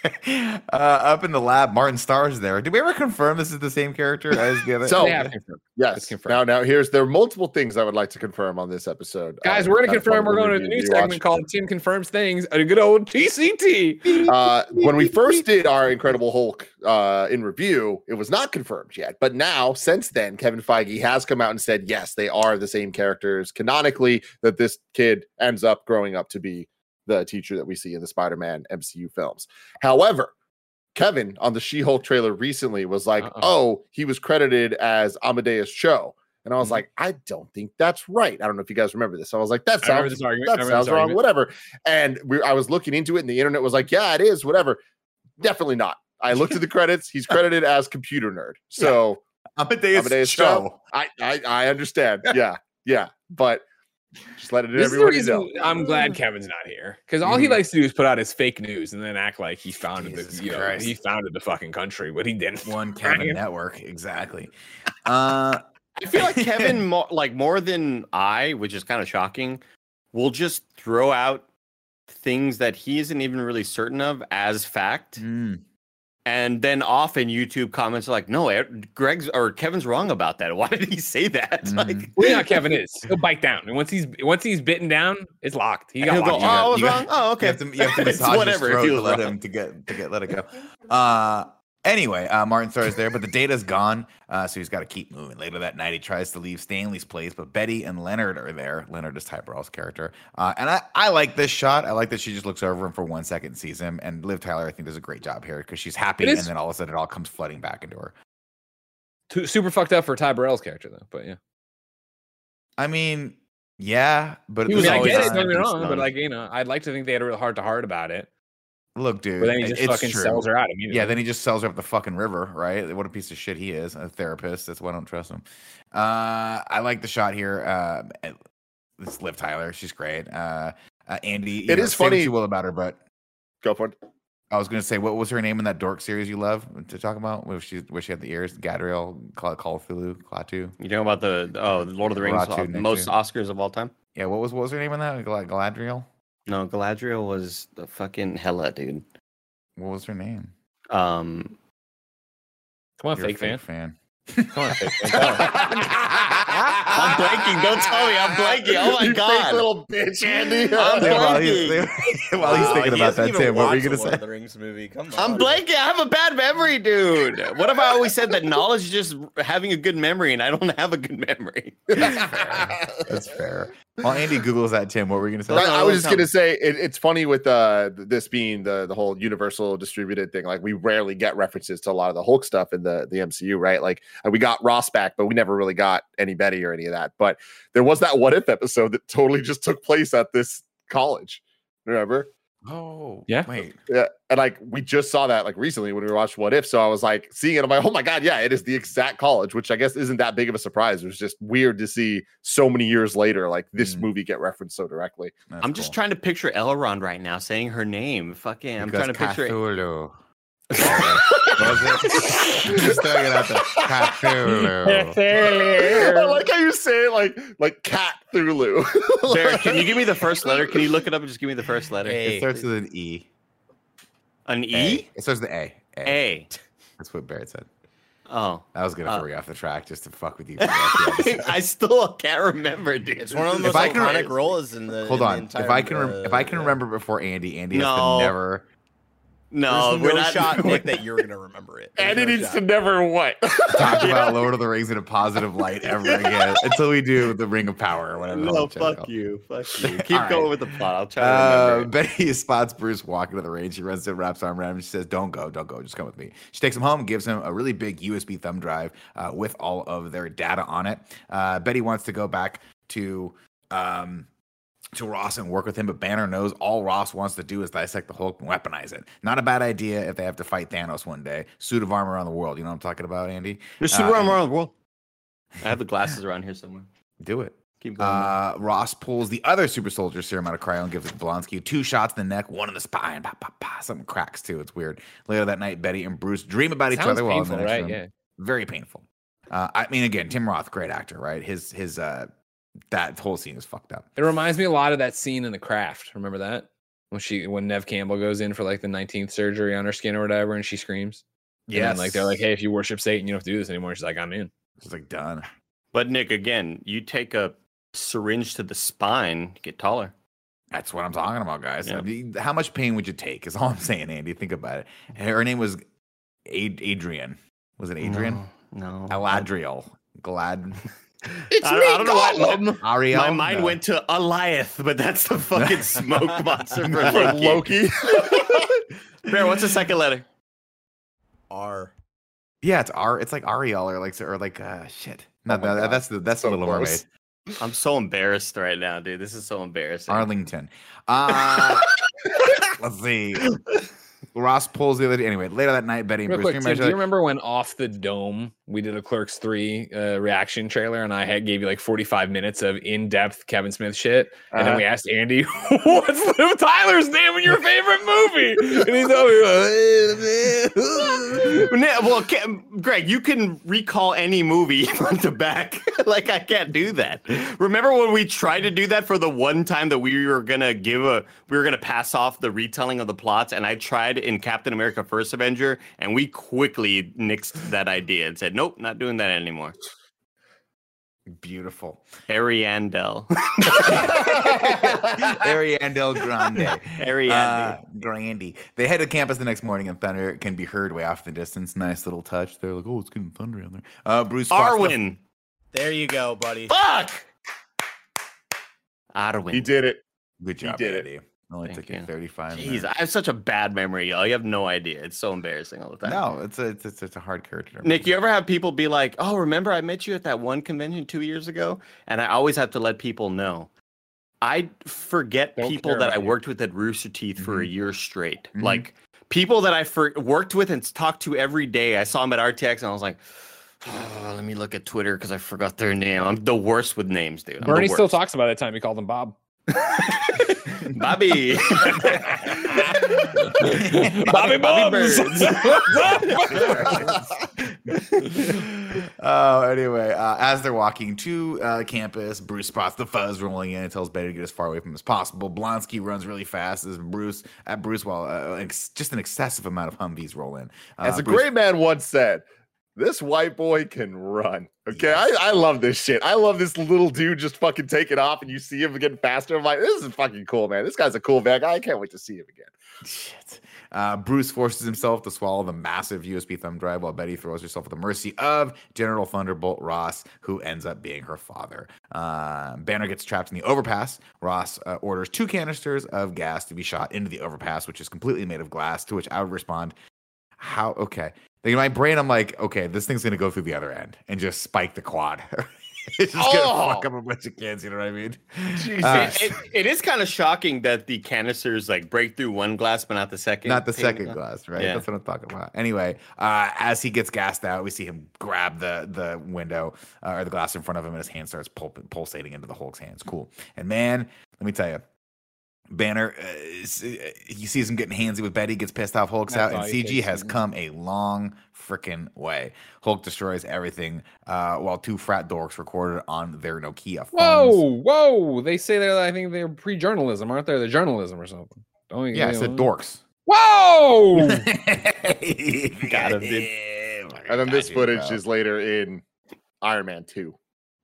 uh, up in the lab, Martin Starr's there. Did we ever confirm this is the same character as the other? So- They have. Yes. Confirmed. Now, now here's there are multiple things I would like to confirm on this episode. Guys, Uh, we're gonna confirm we're going to the review new rewatch. segment called Tim Confirms Things, a good old TCT. uh, when we first did our Incredible Hulk uh, in review, it was not confirmed yet. But now, since then, Kevin Feige has come out and said, yes, they are the same characters canonically, that this kid ends up growing up to be the teacher that we see in the Spider Man MCU films. However, Kevin on the She Hulk trailer recently was like, Uh-uh. oh, he was credited as Amadeus Cho. And I was Mhm. like, I don't think that's right. I don't know if you guys remember this. I was like, that sounds. That sounds wrong, whatever. And we, I was looking into it, and the internet was like, yeah, it is, whatever. Definitely not. I looked at the credits. He's credited as computer nerd. So Amadeus, Amadeus Cho. Cho. I, I I understand. Yeah, yeah. But just let it This is the reason. I'm glad Kevin's not here because all he Mhm. likes to do is put out his fake news and then act like he founded Jesus the you know, he founded the fucking country, but he didn't. One Kevin network, exactly. Uh, I feel like Kevin, more, like more than I, which is kind of shocking, will just throw out things that he isn't even really certain of as fact, mm, and then often YouTube comments are like, "No, Greg's or Kevin's wrong about that. Why did he say that?" Mhm. Like, Well, you know Kevin is. He'll bite down, and once he's once he's bitten down, it's locked. He got he'll go, locked. you "Oh, I was you got- wrong. Oh, okay." You have to, you have to It's massage whatever, his if throat to let wrong. him to get to get let it go. Uh, anyway, uh, Martin Starr's there, but the data's gone, uh, so he's got to keep moving. Later that night, he tries to leave Stanley's place, but Betty and Leonard are there. Leonard is Ty Burrell's character, uh, and I I like this shot. I like that she just looks over him for one second, and sees him, and Liv Tyler I think does a great job here because she's happy, It is- and then all of a sudden it all comes flooding back into her. Too- super fucked up for Ty Burrell's character though. But yeah, I mean, yeah, but at was I, mean, I get it. always Don't get me wrong, but like you know, I'd like to think they had a real heart to heart about it. Look, dude, But then he just fucking true. sells her out immediately. Yeah, then he just sells her up the fucking river, right? What a piece of shit he is, a therapist. That's why I don't trust him. Uh, I like the shot here. Uh, it's Liv Tyler. She's great. Uh, uh Andy. you It know, is say what funny- you will about her, but Go for it. I was gonna say, what was her name in that dork series you love to talk about? Where she, where she had the ears, Gadriel, Call, Call of Cthulhu, Klaatu. You know about the oh, the Lord of the Rings, Ratu uh, next most year. Oscars of all time? Yeah, what was what was her name in that? Glad, Galadriel. No, Galadriel was the fucking hella dude. What was her name? Um, Come on, You're fake fan. fan. Come on, fake fan. Tell him. I'm blanking. Don't tell me I'm blanking. Oh my You god. fake little bitch, Andy. I'm Yeah, while he's, while he's thinking he about hasn't that, even Tim, what were you gonna say? the Rings movie. Come on. I'm blanking. I have a bad memory, dude. What if I always said that knowledge is just having a good memory and I don't have a good memory? That's fair. While Andy Googles that, Tim, what were you gonna say? Don't I, I was just gonna say it, it's funny with uh this being the the whole universal distributed thing. Like we rarely get references to a lot of the Hulk stuff in the the MCU, right? Like uh, we got Ross back, but we never really got any Betty or any of that. But there was that what if episode that totally just took place at this college. Remember? Oh, Yeah. Wait, Yeah, and like we just saw that like recently when we watched What If. So I was like seeing it. I'm like, oh my god, yeah, it is the exact college, which I guess isn't that big of a surprise. It was just weird to see so many years later, like this Mm. movie get referenced so directly. that's I'm just trying to picture Elrond right now saying her name. Fucking, I'm Because trying to picture it. Cthulhu. Was it? just throwing it out there. Cthulhu. I like how you say it like like cat Thulu. Barrett, can you give me the first letter? Can you look it up and just give me the first letter? It starts with an E. An A. E? It starts with an A. A. A. That's what Barrett said. Oh. I was gonna Uh, throw you off the track just to fuck with you. for the rest of the episode. I still can't remember, dude. It's one of the If most I can- iconic roles in the. Hold in the on. entire, if I can, rem- uh, if I can remember before Andy, Andy No. has to never No, There's we're no not. shot, Nick, that you're gonna remember it. There's and it no needs shot. to never what? talk about Lord of the Rings in a positive light ever again until we do the Ring of Power or whatever. No, fuck you. Fuck you. Keep All right. going with the plot. I'll try to Uh, it. Betty spots Bruce walking to the range. She runs to wraps arm around him. She says, "Don't go, don't go. Just come with me." She takes him home, gives him a really big USB thumb drive uh, with all of their data on it. Uh, Betty wants to go back to um, to Ross and work with him, but Banner knows all Ross wants to do is dissect the Hulk and weaponize it. Not a bad idea if they have to fight Thanos one day. Suit of armor around the world. You know what I'm talking about, Andy? There's uh, super armor and- around the world. I have the glasses around here somewhere. Do it. Keep going. Uh, Ross pulls the other super soldier serum out of cryo and gives it to Blonsky. Two shots in the neck, one in the spine. Pa, pa, pa. Something cracks too. It's weird. Later that night, Betty and Bruce dream about each Sounds other while in the painful, next right? room. Yeah. Very painful. Uh, I mean, again, Tim Roth, great actor, right? His his uh, that whole scene is fucked up. It reminds me a lot of that scene in The Craft. Remember that? when she when Neve Campbell goes in for like the 19th surgery on her skin or whatever, and she screams. Yeah, like they're like, hey, if you worship Satan, you don't have to do this anymore. She's like, I'm in. It's like done. But Nick, again, you take a syringe to the spine, you get taller. That's what I'm talking about, guys. Yeah. I mean, How much pain would you take? Is all I'm saying, Andy. Think about it. Her name was Ad- Adrian. Was it Adrian? No. no. Aladriel. Glad. It's I, me, I don't know why my, Ariel. my mind No. went to Alioth, but that's the fucking smoke monster from From Loki. Loki. Bear, what's the second letter? R. Yeah, it's R. It's like Ariel or like or like uh shit. No, Oh no, God. that's the that's So the Little gross. Mermaid. I'm so embarrassed right now, dude. This is so embarrassing. Arlington. Uh, let's see. Ross pulls the other. Day. Anyway, later that night, Betty and Real Bruce. quick, Tim, do you remember when off the dome we did a Clerks three uh, reaction trailer, and I had gave you like forty five minutes of in depth Kevin Smith shit, and then Uh-huh. we asked Andy, "What's Liv Tyler's name in your favorite movie?" And he's over. Nah, well, Greg, you can recall any movie front to back. like I can't do that. Remember when we tried to do that for the one time that we were gonna give a, we were gonna pass off the retelling of the plots, and I tried in Captain America: First Avenger, and we quickly nixed that idea and said, "Nope, not doing that anymore." Beautiful. Ariandel. Ariandel Grande. Ariande. Uh, Grandy. They head to campus the next morning, and thunder can be heard way off in the distance. Nice little touch. They're like, "Oh, it's getting thunder out there." Uh, Bruce spots the- There you go, buddy. Fuck. Arwen. he did it. Good job, did it. Andy. Only Thank took you you. 35 Jeez, minutes. I have such a bad memory, y'all. You have no idea. It's so embarrassing all the time. No, it's a it's, it's, it's a hard character. to Nick, you ever have people be like, "Oh, remember I met you at that one convention two years ago?" And I always have to let people know. I forget Don't people that I you. worked with at Rooster Teeth for a year straight. Mhm. Like people that I for- worked with and talked to every day. I saw them at RTX, and I was like, oh, "Let me look at Twitter because I forgot their name." I'm the worst with names, dude. I'm Bernie still talks about that time he called him Bob. Bobby. Bobby Bobby oh, anyway, uh, as they're walking to uh, campus, Bruce spots the fuzz rolling in and tells Betty to get as far away from him as possible. Blonsky runs really fast as Bruce at Bruce while uh, ex- just an excessive amount of Humvees roll in. Uh, As a Bruce- great man once said, this white boy can run. Okay, I, I love this shit. I love this little dude just fucking taking off, and you see him getting faster. I'm like, this is fucking cool, man. This guy's a cool bad guy. I can't wait to see him again. Shit. Uh, Bruce forces himself to swallow the massive USB thumb drive while Betty throws herself at the mercy of General Thunderbolt Ross, who ends up being her father. Uh, Banner gets trapped in the overpass. Ross uh, orders two canisters of gas to be shot into the overpass, which is completely made of glass. To which I would respond, "How? Okay." Like, in my brain, I'm like, "Okay, this thing's gonna go through the other end and just spike the quad." it's just Oh. gonna fuck up a bunch of kids. You know what I mean? Uh, it, it is kind of shocking that the canisters like break through one glass but not the second. Not the second glass, right? Yeah. That's what I'm talking about. Anyway, uh, as he gets gassed out, we see him grab the the window uh, or the glass in front of him, and his hand starts pul- pulsating into the Hulk's hands. Cool. And man, let me tell you, Banner, uh, uh, he sees him getting handsy with Betty, gets pissed off, Hulk's That's out, and CG has isn't come a long freaking way. Hulk destroys everything, uh, while two frat dorks recorded on their Nokia phones. Whoa, whoa! They say they're. I think they're pre-journalism, aren't they? They're journalism or something. Don't you- Yeah, I said dorks. Whoa! Got him, dude. and then this footage bro. is later in Iron Man 2.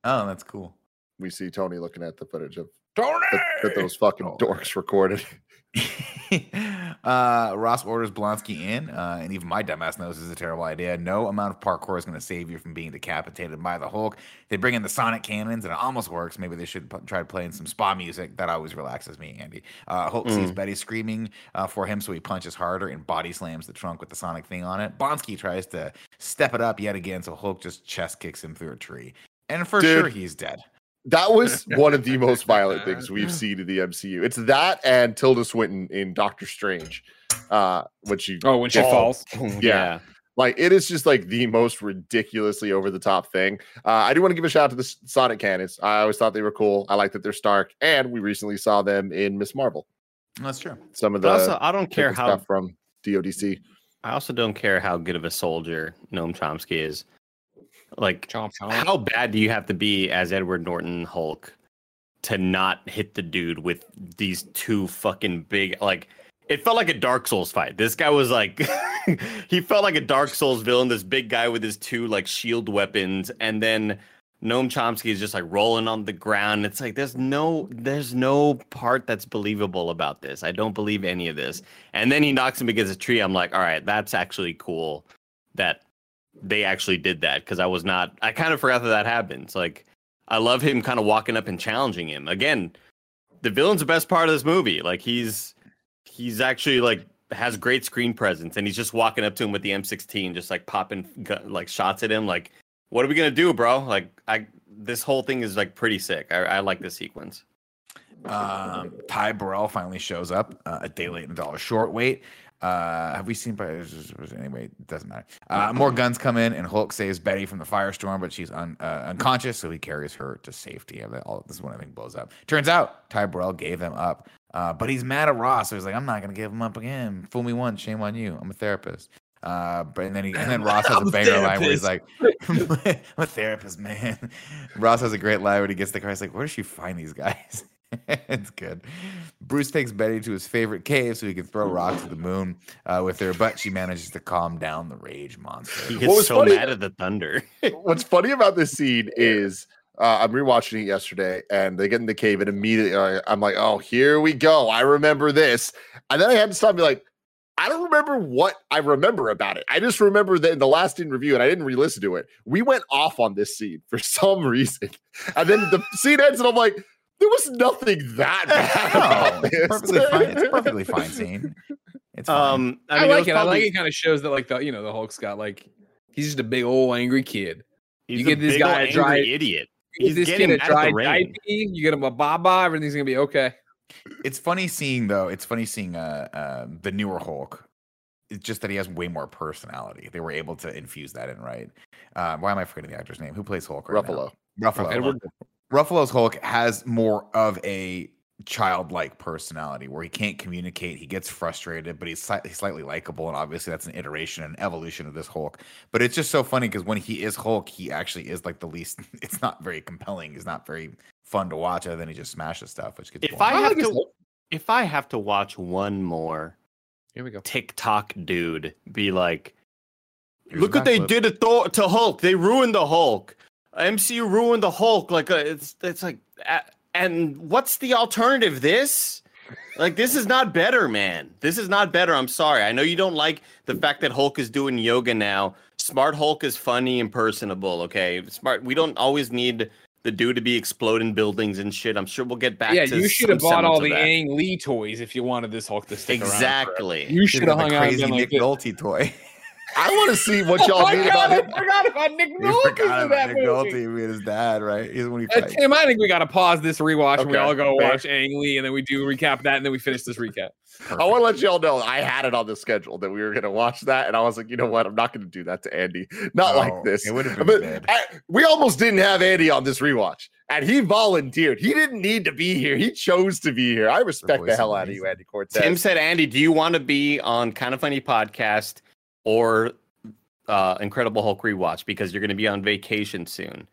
Oh, that's cool. We see Tony looking at the footage of Tony! that, that those fucking Oh. dorks recorded. uh, Ross orders Blonsky in, uh, and even my dumbass knows this is a terrible idea. No amount of parkour is going to save you from being decapitated by the Hulk. They bring in the sonic cannons, and it almost works. Maybe they should p- try playing some spa music. That always relaxes me, Andy. Uh, Hulk sees Mm. Betty screaming uh, for him, so he punches harder and body slams the trunk with the sonic thing on it. Blonsky tries to step it up yet again, so Hulk just chest kicks him through a tree. And for Dude. sure, he's dead. That was one of the most violent things we've seen in the MCU. It's that and Tilda Swinton in Doctor Strange, uh, when she Oh, when she falls. yeah. like it is just like the most ridiculously over the top thing. Uh, I do want to give a shout out to the Sonic cannons. I always thought they were cool. I like that they're Stark, and we recently saw them in Miss Marvel. That's true. Some of the But also, I don't care how. stuff from DODC. I also don't care how good of a soldier Noam Chomsky is. Like, Chomp chomp. how bad do you have to be as Edward Norton Hulk to not hit the dude with these two fucking big like it felt like a Dark Souls fight. This guy was like he felt like a Dark Souls villain, this big guy with his two like shield weapons, and then Noam Chomsky is just like rolling on the ground. It's like there's no there's no part that's believable about this. I don't believe any of this. And then he knocks him against a tree. I'm like, all right, that's actually cool that they actually did that because I was not I kind of forgot that that happens. Like I love him kind of walking up and challenging him. Again, the villain's the best part of this movie. Like he's he's actually like has great screen presence and he's just walking up to him with the M16 just like popping like shots at him like what are we to do, bro? Like I this whole thing is like pretty sick. I, I like this sequence. Um, Ty Burrell finally shows up uh, a day late and a dollar short. Wait, uh, have we seen? But anyway, it doesn't matter. Uh, more guns come in, and Hulk saves Betty from the firestorm, but she's un, uh, unconscious, so he carries her to safety. And all this is when everything blows up. Turns out Ty Burrell gave them up, uh, but he's mad at Ross, so he's like, "I'm not gonna give him up again. Fool me once, shame on you. I'm a therapist." Uh, but and then he and then Ross has a banger line where he's like, "I'm a therapist, man." Ross has a great line when he gets the car. He's like, "Where does she find these guys?" it's good. Bruce takes Betty to his favorite cave so he can throw rocks at the moon uh, with her, but she manages to calm down the rage monster. He What gets so funny- mad at the thunder. What's funny about this scene is uh, I'm rewatching it yesterday, and they get in the cave, and immediately uh, I'm like, "Oh, here we go! I remember this." And then I had to stop and be like, "I don't remember what I remember about it. I just remember that in the last in review, and I didn't re-listen to it. We went off on this scene for some reason, and then the scene ends, and I'm like." There was nothing that bad. No, it's perfectly fine. It's a perfectly fine scene. It's fine. Um, I, I, mean, like was it. I like it. Kind of shows that like the you know the Hulk's got like he's just a big old angry kid. He's you a get this big ol' guy a angry dry- idiot. You He's get this getting kid a out of the dry rain. diaper, you get him a baba, everything's gonna be okay. it's funny seeing though. It's funny seeing uh, uh the newer Hulk. It's just that he has way more personality. They were able to infuse that in, right? Uh, why am I forgetting the actor's name? Who plays Hulk? Right Ruffalo. Now? Ruffalo. Edward Ruffalo's Hulk has more of a childlike personality where he can't communicate. He gets frustrated, but he's, sli- he's slightly likable. And obviously, that's an iteration and evolution of this Hulk. But it's just so funny because when he is Hulk, he actually is like the least, it's not very compelling. He's not very fun to watch other than he just smashes stuff, which gets If boring. I I have like to, Hulk. if I have to watch one more Here we go. TikTok dude be like, Here's look what they backflip. did to, Thor- to Hulk. They ruined the Hulk. MCU ruined the Hulk. Like uh, it's it's like, uh, and what's the alternative? This. Like this is not better, man. This is not better. I'm sorry. I know you don't like the fact that Hulk is doing yoga now. Smart Hulk is funny and personable. Okay, smart. We don't always need the dude to be exploding buildings and shit. I'm sure we'll get back. yeah, to you should have bought all the that. Ang Lee toys if you wanted this Hulk to stick around. Exactly. You should have the hung out and crazy been like Nick. Nolte toy. I want to see what Oh y'all my mean God, about I him. forgot about Nick You Nolte forgot in about that Nick movie. Nolte being his dad, right? He's when he Uh. Tim, I think we got to pause this rewatch and we all go fair. watch Ang Lee and then we do recap that and then we finish this recap. I want to let y'all know I had it on the schedule that we were going to watch that, and I was like, you know what? I'm not going to do that to Andy. Not Oh, like this. It would have been But bad. I, we almost didn't have Andy on this rewatch, and he volunteered. He didn't need to be here. He chose to be here. I respect voice the is hell out of you. Andy Cortez. Tim said, Andy, do you want to be on Kinda Funny podcast or uh, Incredible Hulk rewatch because you're going to be on vacation soon?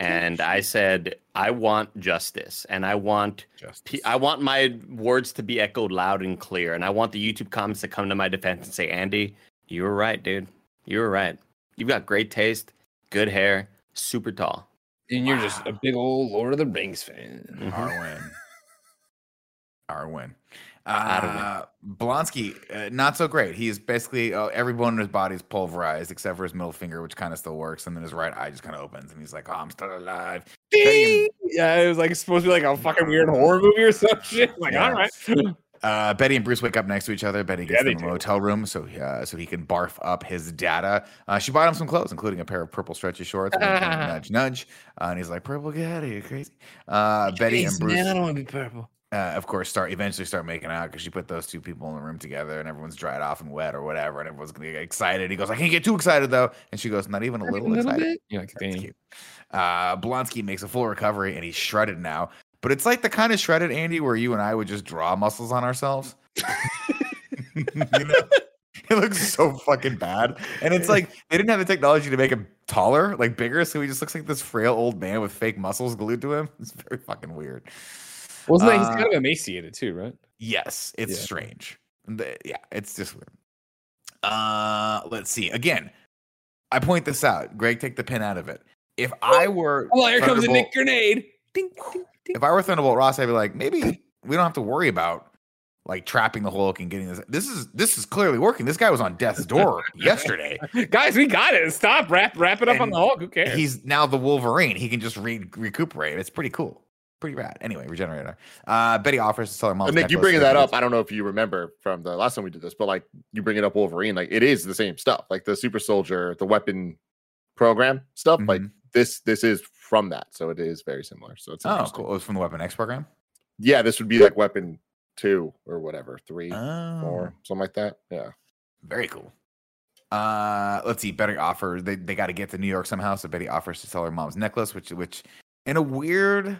And I said, I want justice, and I want Justice. P- I want my words to be echoed loud and clear, and I want the YouTube comments to come to my defense and say, Andy, you were right, dude. You were right. You've got great taste, good hair, super tall. And you're just a big old Lord of the Rings fan. Mhm. Arwen. Arwen. Our. Uh, Blonsky, uh, not so great. He is basically uh, every bone in his body is pulverized except for his middle finger, which kind of still works, and then his right eye just kind of opens, and he's like, "Oh, I'm still alive." Yeah, it was like supposed to be like a fucking weird horror movie or some shit. Like, Yeah. all right. uh, Betty and Bruce wake up next to each other. Betty gets Yeah, them in a hotel room so uh, so he can barf up his data. Uh, she bought him some clothes, including a pair of purple stretchy shorts. nudge, nudge. Uh, and he's like, "Purple, get out of here, crazy." Uh, Betty and Bruce. Man, I don't want to be purple. Uh, of course, start eventually start making out because she put those two people in the room together, and everyone's dried off and wet or whatever, and everyone's gonna get excited. He goes, "I can't get too excited though," and she goes, "Not even a little, excited." You're like, That's dang. cute. Uh, Blonsky makes a full recovery, and he's shredded now. But it's like the kind of shredded Andy where you and I would just draw muscles on ourselves. you know, It looks so fucking bad. And it's like they didn't have the technology to make him taller, like bigger, so he just looks like this frail old man with fake muscles glued to him. It's very fucking weird. Wasn't that he's Uh, kind of emaciated too, right? Yes, it's Yeah. strange. The- yeah, it's just weird. Uh let's see. Again, I point this out. Greg, take the pin out of it. If I were well, here comes a Nick grenade. ding, ding, ding. If I were Thunderbolt Ross, I'd be like, maybe we don't have to worry about like trapping the Hulk and getting this. This is this is clearly working. This guy was on death's door yesterday. Guys, we got it. Stop. Wrap wrap it up on the Hulk. Who cares? He's now the Wolverine. He can just re- recuperate. It's pretty cool. Pretty rad. Anyway, regenerator. Uh, Betty offers to sell her mom's. And Nick, you bringing that up. I don't know if you remember from the last time we did this, but like you bring it up Wolverine, like it is the same stuff. Like the super soldier, the weapon program stuff. Like Mhm. this, this is from that. So it is very similar. So it's Oh, cool. It was from the Weapon X program. Yeah, this would be like weapon two or whatever, three, Oh, four, something like that. Yeah. very cool. Uh, let's see. Betty offers they, they got to get to New York somehow, so Betty offers to sell her mom's necklace, which which in a weird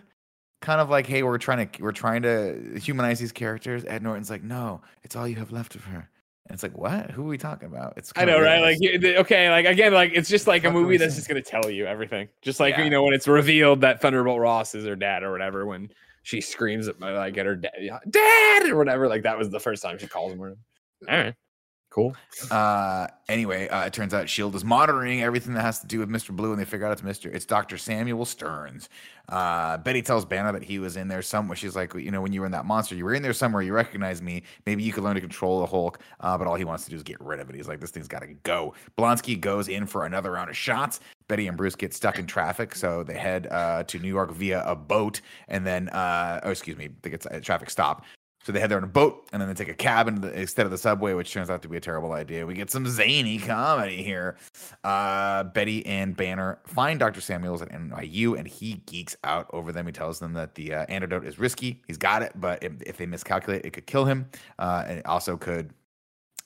kind of like, hey, we're trying to we're trying to humanize these characters. Ed Norton's like, no, it's all you have left of her. And it's like, what? Who are we talking about? It's I know, right? Like, okay, like again, like it's just like a are we movie that's saying? just gonna tell you everything. Just like Yeah. you know when it's revealed that Thunderbolt Ross is her dad or whatever, when she screams at my like at her dad, dad or whatever. Like that was the first time she calls him. All right, cool. Uh, anyway, uh, it turns out Shield is monitoring everything that has to do with Mr. Blue, and they figure out it's Mr. It's Dr. Samuel Sterns. Uh, Betty tells Banner that he was in there somewhere. She's like, you know, when you were in that monster, you were in there somewhere. You recognize me. Maybe you could learn to control the Hulk. Uh, but all he wants to do is get rid of it. He's like, this thing's got to go. Blonsky goes in for another round of shots. Betty and Bruce get stuck in traffic, so they head uh, to New York via a boat, and then, uh, oh, excuse me, they get a traffic stop. So they head there in a boat, and then they take a cab the, instead of the subway, which turns out to be a terrible idea. We get some zany comedy here. Uh, Betty and Banner find Dr. Samuels at NYU, and he geeks out over them. He tells them that the uh, antidote is risky. He's got it, but if, if they miscalculate, it could kill him, uh, and it also could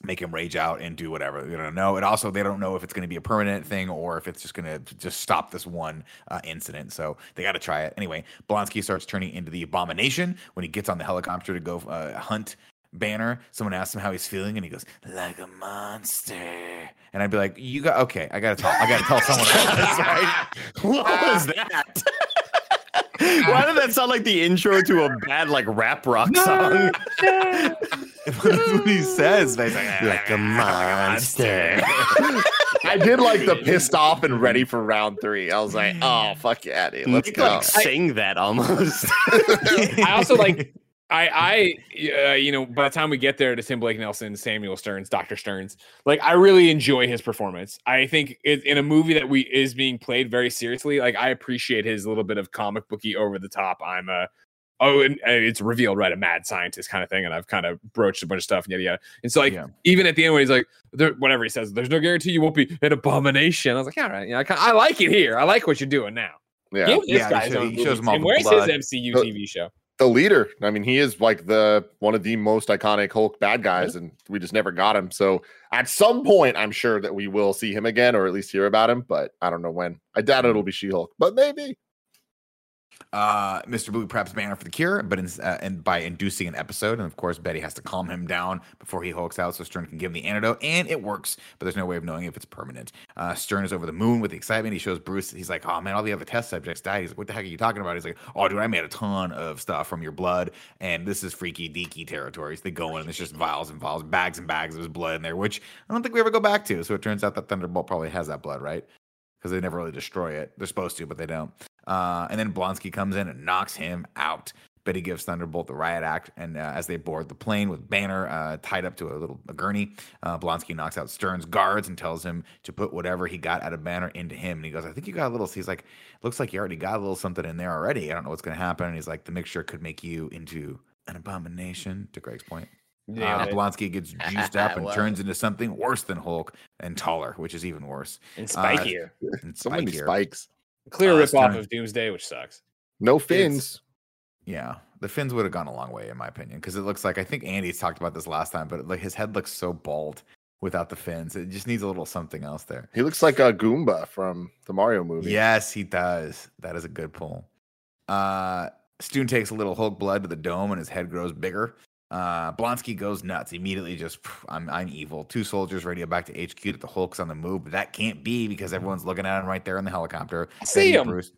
make him rage out and do whatever. They don't know. And also, they don't know if it's going to be a permanent thing or if it's just going to just stop this one uh, incident. So they got to try it. Anyway, Blonsky starts turning into the abomination when he gets on the helicopter to go uh, hunt Banner. Someone asks him how he's feeling, and he goes, like a monster. And I'd be like, you got, okay, I got to talk. I got to tell someone else, right? What was that? Why did that sound like the intro to a bad like rap rock song? That's what he says. But he's like, Like a monster. I did like the pissed off and ready for round three. I was like, oh fuck yeah, dude. Let's Nick, go. like sing that almost. I also like. I, I, uh, you know, by the time we get there to Tim Blake Nelson, Samuel Sterns, Doctor Sterns, like I really enjoy his performance. I think it, in a movie that we is being played very seriously, like I appreciate his little bit of comic booky over the top. I'm a, oh, and, and it's revealed right a mad scientist kind of thing, and I've kind of broached a bunch of stuff and yada yada. And so like Yeah. even at the end when he's like, there, whatever he says, there's no guarantee you won't be an abomination. I was like, yeah, all right, yeah, I, kinda- I like it here. I like what you're doing now. yeah. Give this Yeah, guy show- he shows movie. him all Where's blood. his MCU The- TV show? the leader. I mean, he is like the one of the most iconic Hulk bad guys, and we just never got him. So at some point, I'm sure that we will see him again, or at least hear about him. But I don't know when. I doubt it'll be She-Hulk, but maybe. Uh, Mr. Blue preps Banner for the cure, but in, uh, and by inducing an episode, and of course Betty has to calm him down before he hulks out, so Stern can give him the antidote, and it works, but there's no way of knowing if it's permanent. Uh, Stern is over the moon with the excitement. He shows Bruce, he's like, "Oh man, all the other test subjects died." He's like, "What the heck are you talking about?" He's like, "Oh dude, I made a ton of stuff from your blood, and this is freaky deaky territories." They go in, and it's just vials and vials, bags and bags of his blood in there, which I don't think we ever go back to. So it turns out that Thunderbolt probably has that blood, right? Because they never really destroy it. They're supposed to, but they don't. Uh, and then Blonsky comes in and knocks him out. Betty gives Thunderbolt the riot act, and uh, as they board the plane with Banner uh, tied up to a little a gurney, uh, Blonsky knocks out Stern's guards and tells him to put whatever he got out of Banner into him. And he goes, "I think you got a little." He's like, "Looks like you already got a little something in there already. I don't know what's going to happen." And he's like, "The mixture could make you into an abomination." To Greg's point, Yeah, uh, Blonsky gets juiced up and Well. turns into something worse than Hulk and taller, which is even worse. and uh, spikier. And So many spikier. spikes. Clear uh, rip off Stern- of Doomsday, which sucks. No fins. Yeah, the fins would have gone a long way, in my opinion, because it looks like I think Andy's talked about this last time, but like his head looks so bald without the fins. It just needs a little something else there. He looks like a Goomba from the Mario movie. Yes, he does. That is a good pull. Uh, Stoon takes a little Hulk blood to the dome, and his head grows bigger. Uh, Blonsky goes nuts. Immediately, just I'm I'm evil. Two soldiers radio back to HQ that the Hulk's on the move, but that can't be because everyone's looking at him right there in the helicopter. I see Betty, him. Bruce,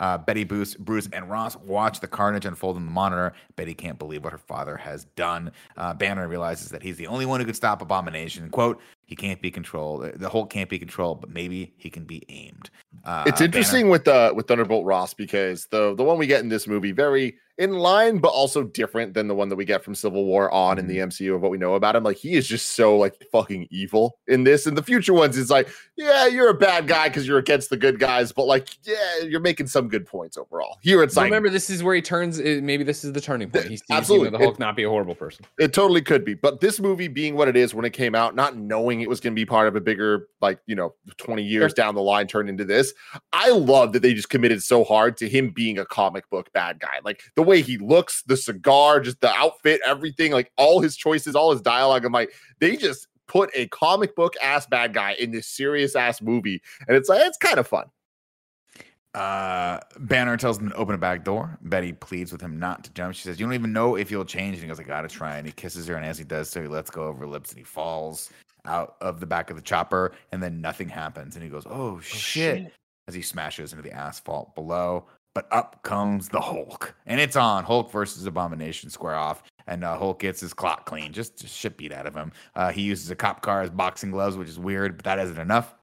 uh, Betty, Bruce, Bruce, and Ross watch the carnage unfold in the monitor. Betty can't believe what her father has done. Uh, Banner realizes that he's the only one who could stop Abomination. "Quote: He can't be controlled. The Hulk can't be controlled, but maybe he can be aimed." Uh, it's Banner- interesting with uh with Thunderbolt Ross because the the one we get in this movie very in line but also different than the one that we get from Civil War on in the MCU of what we know about him. Like he is just so like fucking evil in this. And the future ones is like, yeah, you're a bad guy because you're against the good guys, but like, yeah, you're making some good points overall. Here it's like remember, this is where he turns. uh, Maybe this is the turning point. He sees Absolutely. you know, the Hulk not be a horrible person. It totally could be. But this movie being what it is when it came out, not knowing it was going to be part of a bigger, like, you know, 20 years down the line turned into this, I love that they just committed so hard to him being a comic book bad guy. Like the way he looks, the cigar, just the outfit, everything, like all his choices, all his dialogue. I'm like, they just put a comic book ass bad guy in this serious ass movie. And it's like, it's kind of fun. Uh, Banner tells him to open a back door. Betty pleads with him not to jump. She says, "You don't even know if you'll change." And he goes, "I gotta try." And he kisses her, and as he does so, he lets go of her lips, and he falls out of the back of the chopper. And then nothing happens, and he goes, "Oh, shit. As he smashes into the asphalt below. But up comes the Hulk, and it's on Hulk versus Abomination square off. And uh, Hulk gets his clock clean, just, just shit beat out of him. Uh, he uses a cop car as boxing gloves, which is weird, but that isn't enough.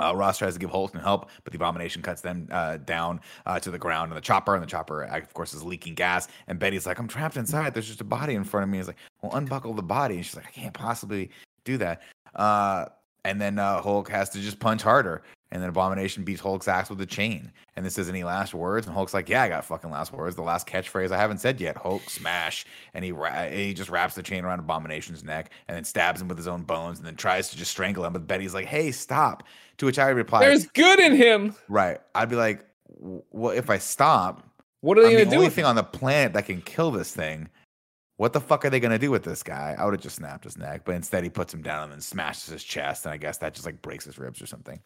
Uh, Ross tries to give Hulk some help, but the abomination cuts them uh, down uh, to the ground and the chopper, and the chopper, uh, of course, is leaking gas. And Betty's like, "I'm trapped inside. There's just a body in front of me." He's like, "Well, unbuckle the body." And she's like, "I can't possibly do that." Uh, and then uh, Hulk has to just punch harder, and then Abomination beats Hulk's ass with a chain. And this is any last words, and Hulk's like, "Yeah, I got fucking last words. The last catchphrase I haven't said yet. Hulk smash." And he ra- he just wraps the chain around Abomination's neck, and then stabs him with his own bones, and then tries to just strangle him. But Betty's like, "Hey, stop!" To which I reply, There's good in him. Right. I'd be like, well, if I stop, What are they I'm going the to do? only thing on the planet that can kill this thing. What the fuck are they gonna do with this guy? I would have just snapped his neck, but instead he puts him down and then smashes his chest, and I guess that just like breaks his ribs or something.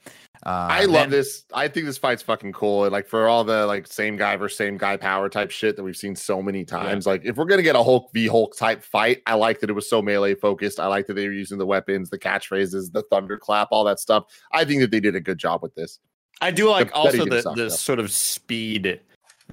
Uh, I love then- this. I think this fight's fucking cool. And like for all the like same guy versus same guy power type shit that we've seen so many times. Like if we're gonna get a Hulk v Hulk type fight, I like that it was so melee focused. I like that they were using the weapons, the catchphrases, the thunderclap, all that stuff. I think that they did a good job with this. I do like Betty also the, the though. sort of speed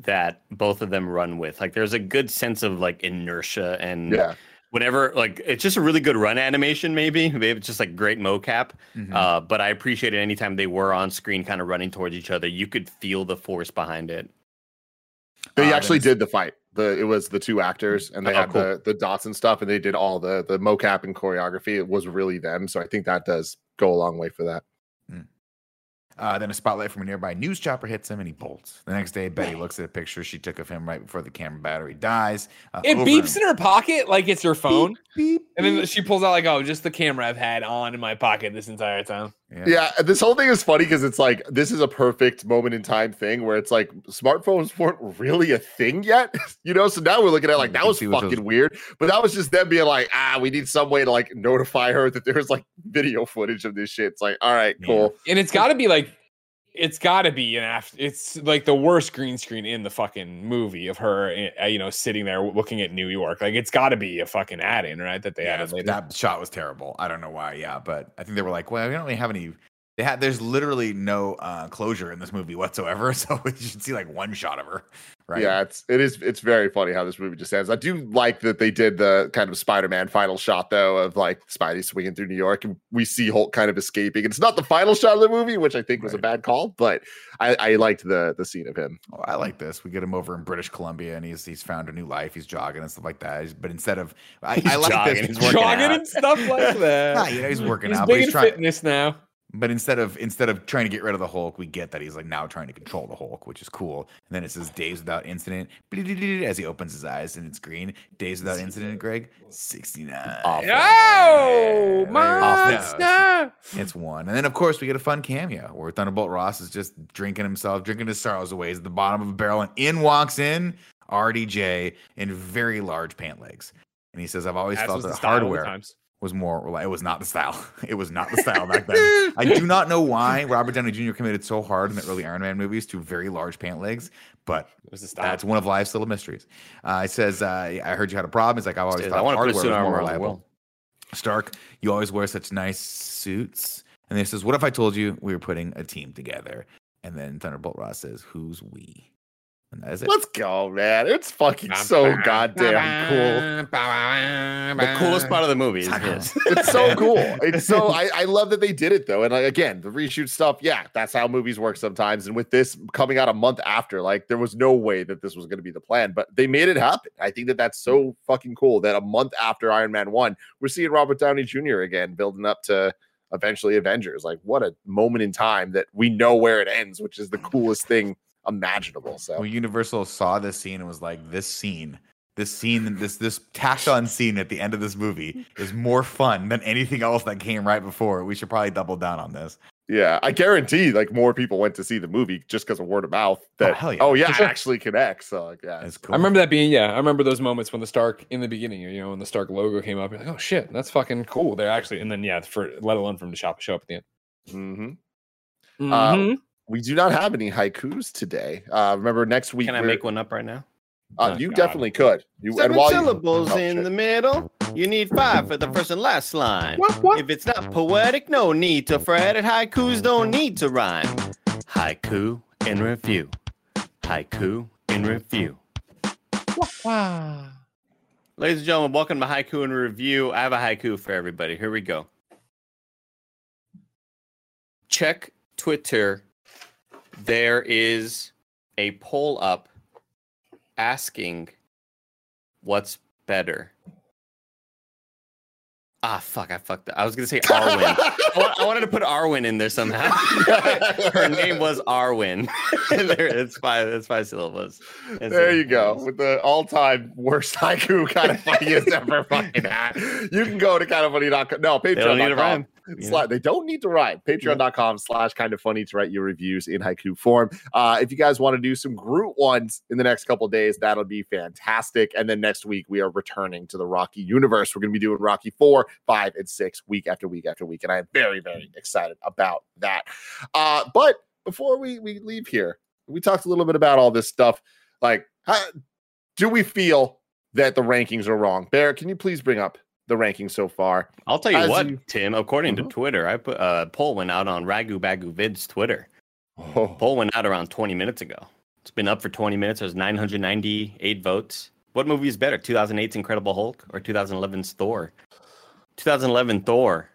that both of them run with. Like there's a good sense of like inertia and Yeah. whenever like it's just a really good run animation maybe maybe it's just like great mocap Mhm. uh but i appreciate it anytime they were on screen kind of running towards each other you could feel the force behind it They Uh, actually did the fight. The it was the two actors and they Oh, had cool. the the dots and stuff and they did all the the mocap and choreography. It was really them. So I think that does go a long way for that. Uh, then a spotlight from a nearby news chopper hits him and he bolts. The next day, Betty looks at a picture she took of him right before the camera battery dies. Uh, It beeps in her pocket like it's her phone. beep, And then she pulls out like, oh, just the camera I've had on in my pocket this entire time. Yeah. Yeah, this whole thing is funny because it's like this is a perfect moment in time thing where it's like smartphones weren't really a thing yet, you know. So now we're looking at like that was see what those- fucking weird, but that was just them being like, ah, we need some way to like notify her that there's like video footage of this shit. It's like, all right, Yeah. cool. And it's got to be like, it's got to be an after. It's like the worst green screen in the fucking movie of her, uh, you know, sitting there looking at New York. Like it's got to be a fucking ad in, right? That they Yeah, added that shot was terrible. I don't know why. Yeah, but I think they were like, well, we don't really have any. They had there's literally no uh, closure in this movie whatsoever, so you should see like one shot of her. Right? Yeah, it's it is it's very funny how this movie just ends. I do like that they did the kind of Spider-Man final shot though of like Spidey swinging through New York and we see Hulk kind of escaping. It's not the final shot of the movie, which I think was a bad call, but I, I liked the the scene of him. Oh, I like this. We get him over in British Columbia, and he's he's found a new life. He's jogging and stuff like that. He's- But instead of I, He's I like jogging, this. he's working Jogging out. and stuff like that. Nah, you know, he's working He's out, but big he's in trying. fitness now. But instead of instead of trying to get rid of the Hulk, we get that he's like now trying to control the Hulk, which is cool. And then it says days without incident as he opens his eyes and it's green. Days without incident, Greg, sixty nine. Off Oh, Off monster! It's one. And then, of course, we get a fun cameo where Thunderbolt Ross is just drinking himself, drinking his sorrows away. He's at the bottom of a barrel, and in walks in RDJ in very large pant legs. And he says, I've always As felt the that style of the hardware times. Was more like it was not the style. It was not the style back then. I do not know why Robert Downey Jr. committed so hard in the early Iron Man movies to very large pant legs, but It was the style. that's one of life's little mysteries. Uh, it says, uh, I heard you had a problem. It's like, I've always I thought want to put a hardware was more reliable. Stark, you always wear such nice suits. And then he says, What if I told you we were putting a team together? And then Thunderbolt Ross says, Who's we? And that is it. Let's go, man. It's fucking so goddamn cool. The coolest part of the movie is his. It's so cool. It's so I, I love that they did it though. And like again, the reshoot stuff, yeah, that's how movies work sometimes. And with this coming out a month after, like there was no way that this was going to be the plan, but they made it happen. I think that that's so fucking cool that a month after Iron Man 1, we're seeing Robert Downey Jr. again building up to eventually Avengers. Like what a moment in time that we know where it ends, which is the coolest thing imaginable. So when Universal saw this scene and was like, This scene, this scene, this this tacked on scene at the end of this movie is more fun than anything else that came right before. We should probably double down on this. Yeah, I guarantee like more people went to see the movie just because of word of mouth. That hell yeah. oh yeah, sure. it actually connects. So like, yeah, It's cool. I remember that being yeah. I remember those moments when the Stark in the beginning, you know, when the Stark logo came up, you're like, oh shit, that's fucking cool. They're actually, and then yeah, for let alone from the shop show up at the end. Mm-hmm. Mhm. We do not have any haikus today. Uh, remember next week. Can I make one up right now? Uh, Oh, you God. definitely could. You Seven while you- syllables Oh, in shit. the middle. You need five for the first and last line. What, what? If it's not poetic, no need to fret. It haikus don't need to rhyme. Haiku in review. Haiku in review. Ladies and gentlemen, welcome to Haiku in Review. I have a haiku for everybody. Here we go. Check Twitter. There is a poll up asking what's better. Ah, fuck, I fucked up. I was going to say Arwen. I, I wanted to put Arwen in there somehow. Her name was Arwen. there, it's five, it's five syllables. It's There you go. With the all-time worst haiku kind of funniest ever fucking had. You can go to kindafunny.com. No, They don't need a patreon.com. rhyme. Sli- they don't need to write. Patreon.com slash kind of funny to write your reviews in haiku form. Uh, if you guys want to do some Groot ones in the next couple days, that'll be fantastic. And then next week, we are returning to the Rocky universe. We're going to be doing Rocky 4, 5, and 6 week after week after week. And I am very, very excited about that. Uh, but before we, we leave here, we talked a little bit about all this stuff. Like, how, do we feel that the rankings are wrong? Bear, can you please bring up the rankings so far? I'll tell you As what, you- Tim. According to Twitter, I put a poll went out on Ragu Bagu Vid's Twitter. Oh, Poll went out around 20 minutes ago. It's been up for 20 minutes. There's 998 votes. What movie is better, 2008's Incredible Hulk or 2011's Thor? 2011 Thor,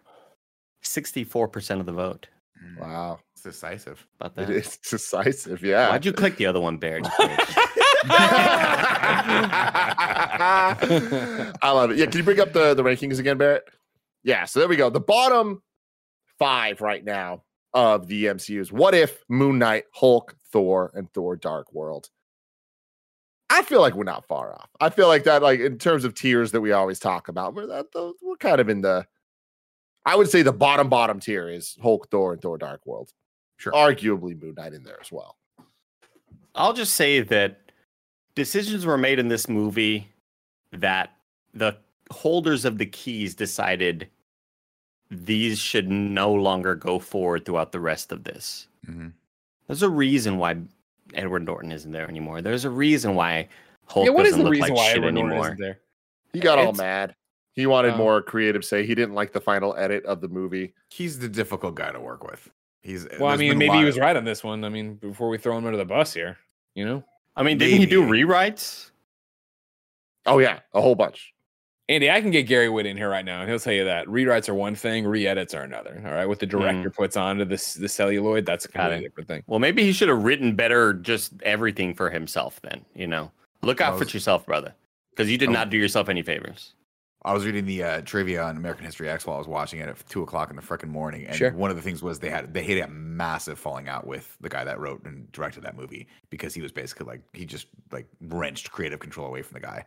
64% of the vote. Mm, wow. It's decisive. About that, it's decisive. Yeah. Why'd you click the other one, Bear? I love it. Yeah, can you bring up the, the rankings again, Barrett? Yeah, so there we go. The bottom five right now of the MCUs. What if Moon Knight, Hulk, Thor, and Thor Dark World? I feel like we're not far off. I feel like that, like in terms of tiers that we always talk about, we're that those we're kind of in the I would say the bottom bottom tier is Hulk, Thor, and Thor Dark World. Sure. Arguably Moon Knight in there as well. I'll just say that decisions were made in this movie that the holders of the keys decided these should no longer go forward throughout the rest of this. Mhm. There's a reason why Edward Norton isn't there anymore. There's a reason why Hulk yeah, what is doesn't the look reason like why shit Edward Norton anymore. isn't there? He got all mad. He wanted Oh. more creative say. He didn't like the final edit of the movie. He's the difficult guy to work with. He's Well, I mean, maybe he was right on this one. I mean, before we throw him under the bus here, you know, I mean, didn't he do rewrites? Oh yeah, a whole bunch. Andy, I can get Gary Whitta in here right now, and he'll tell you that rewrites are one thing, re-edits are another. All right, what the director puts onto this the celluloid, that's a Got completely different thing. Well, maybe he should have written better just everything for himself then, you know. Look out I for yourself, brother. Because you did Oh. not do yourself any favors. I was reading the uh, trivia on American History X while I was watching it at two o'clock in the freaking morning, and Sure. one of the things was they had they had a massive falling out with the guy that wrote and directed that movie because he was basically like he just like wrenched creative control away from the guy.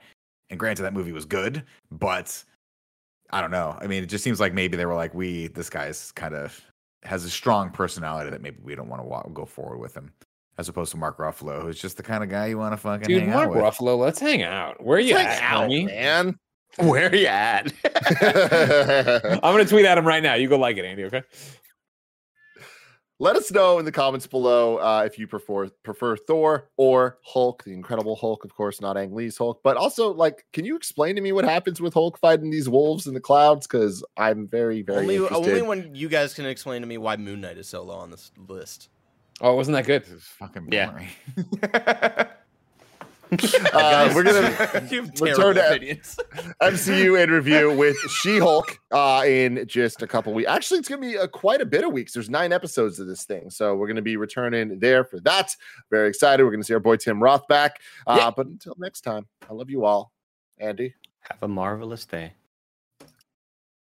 And granted, that movie was good, but I don't know. I mean, it just seems like maybe they were like, we this guy's kind of has a strong personality that maybe we don't want to wa- go forward with him, as opposed to Mark Ruffalo, who's just the kind of guy you want to fucking Dude, hang Mark out with. Ruffalo, let's hang out. Where are you Check at, out, man. Where are you at? I'm gonna tweet at him right now. You go like it, Andy. Okay. Let us know in the comments below uh, if you prefer prefer Thor or Hulk, the Incredible Hulk, of course, not Ang Lee's Hulk. But also, like, can you explain to me what happens with Hulk fighting these wolves in the clouds? Because I'm very, very Only, interested. only when you guys can explain to me why Moon Knight is so low on this list. Oh, wasn't that good? This is fucking Yeah. boring. uh, we're gonna you have return terrible to- opinions. MCU In Review with She-Hulk uh, in just a couple weeks. Actually, it's going to be uh, quite a bit of weeks. There's nine episodes of this thing, so we're going to be returning there for that. Very excited. We're going to see our boy Tim Roth back. Uh, But until next time, I love you all, Andy. Have a marvelous day.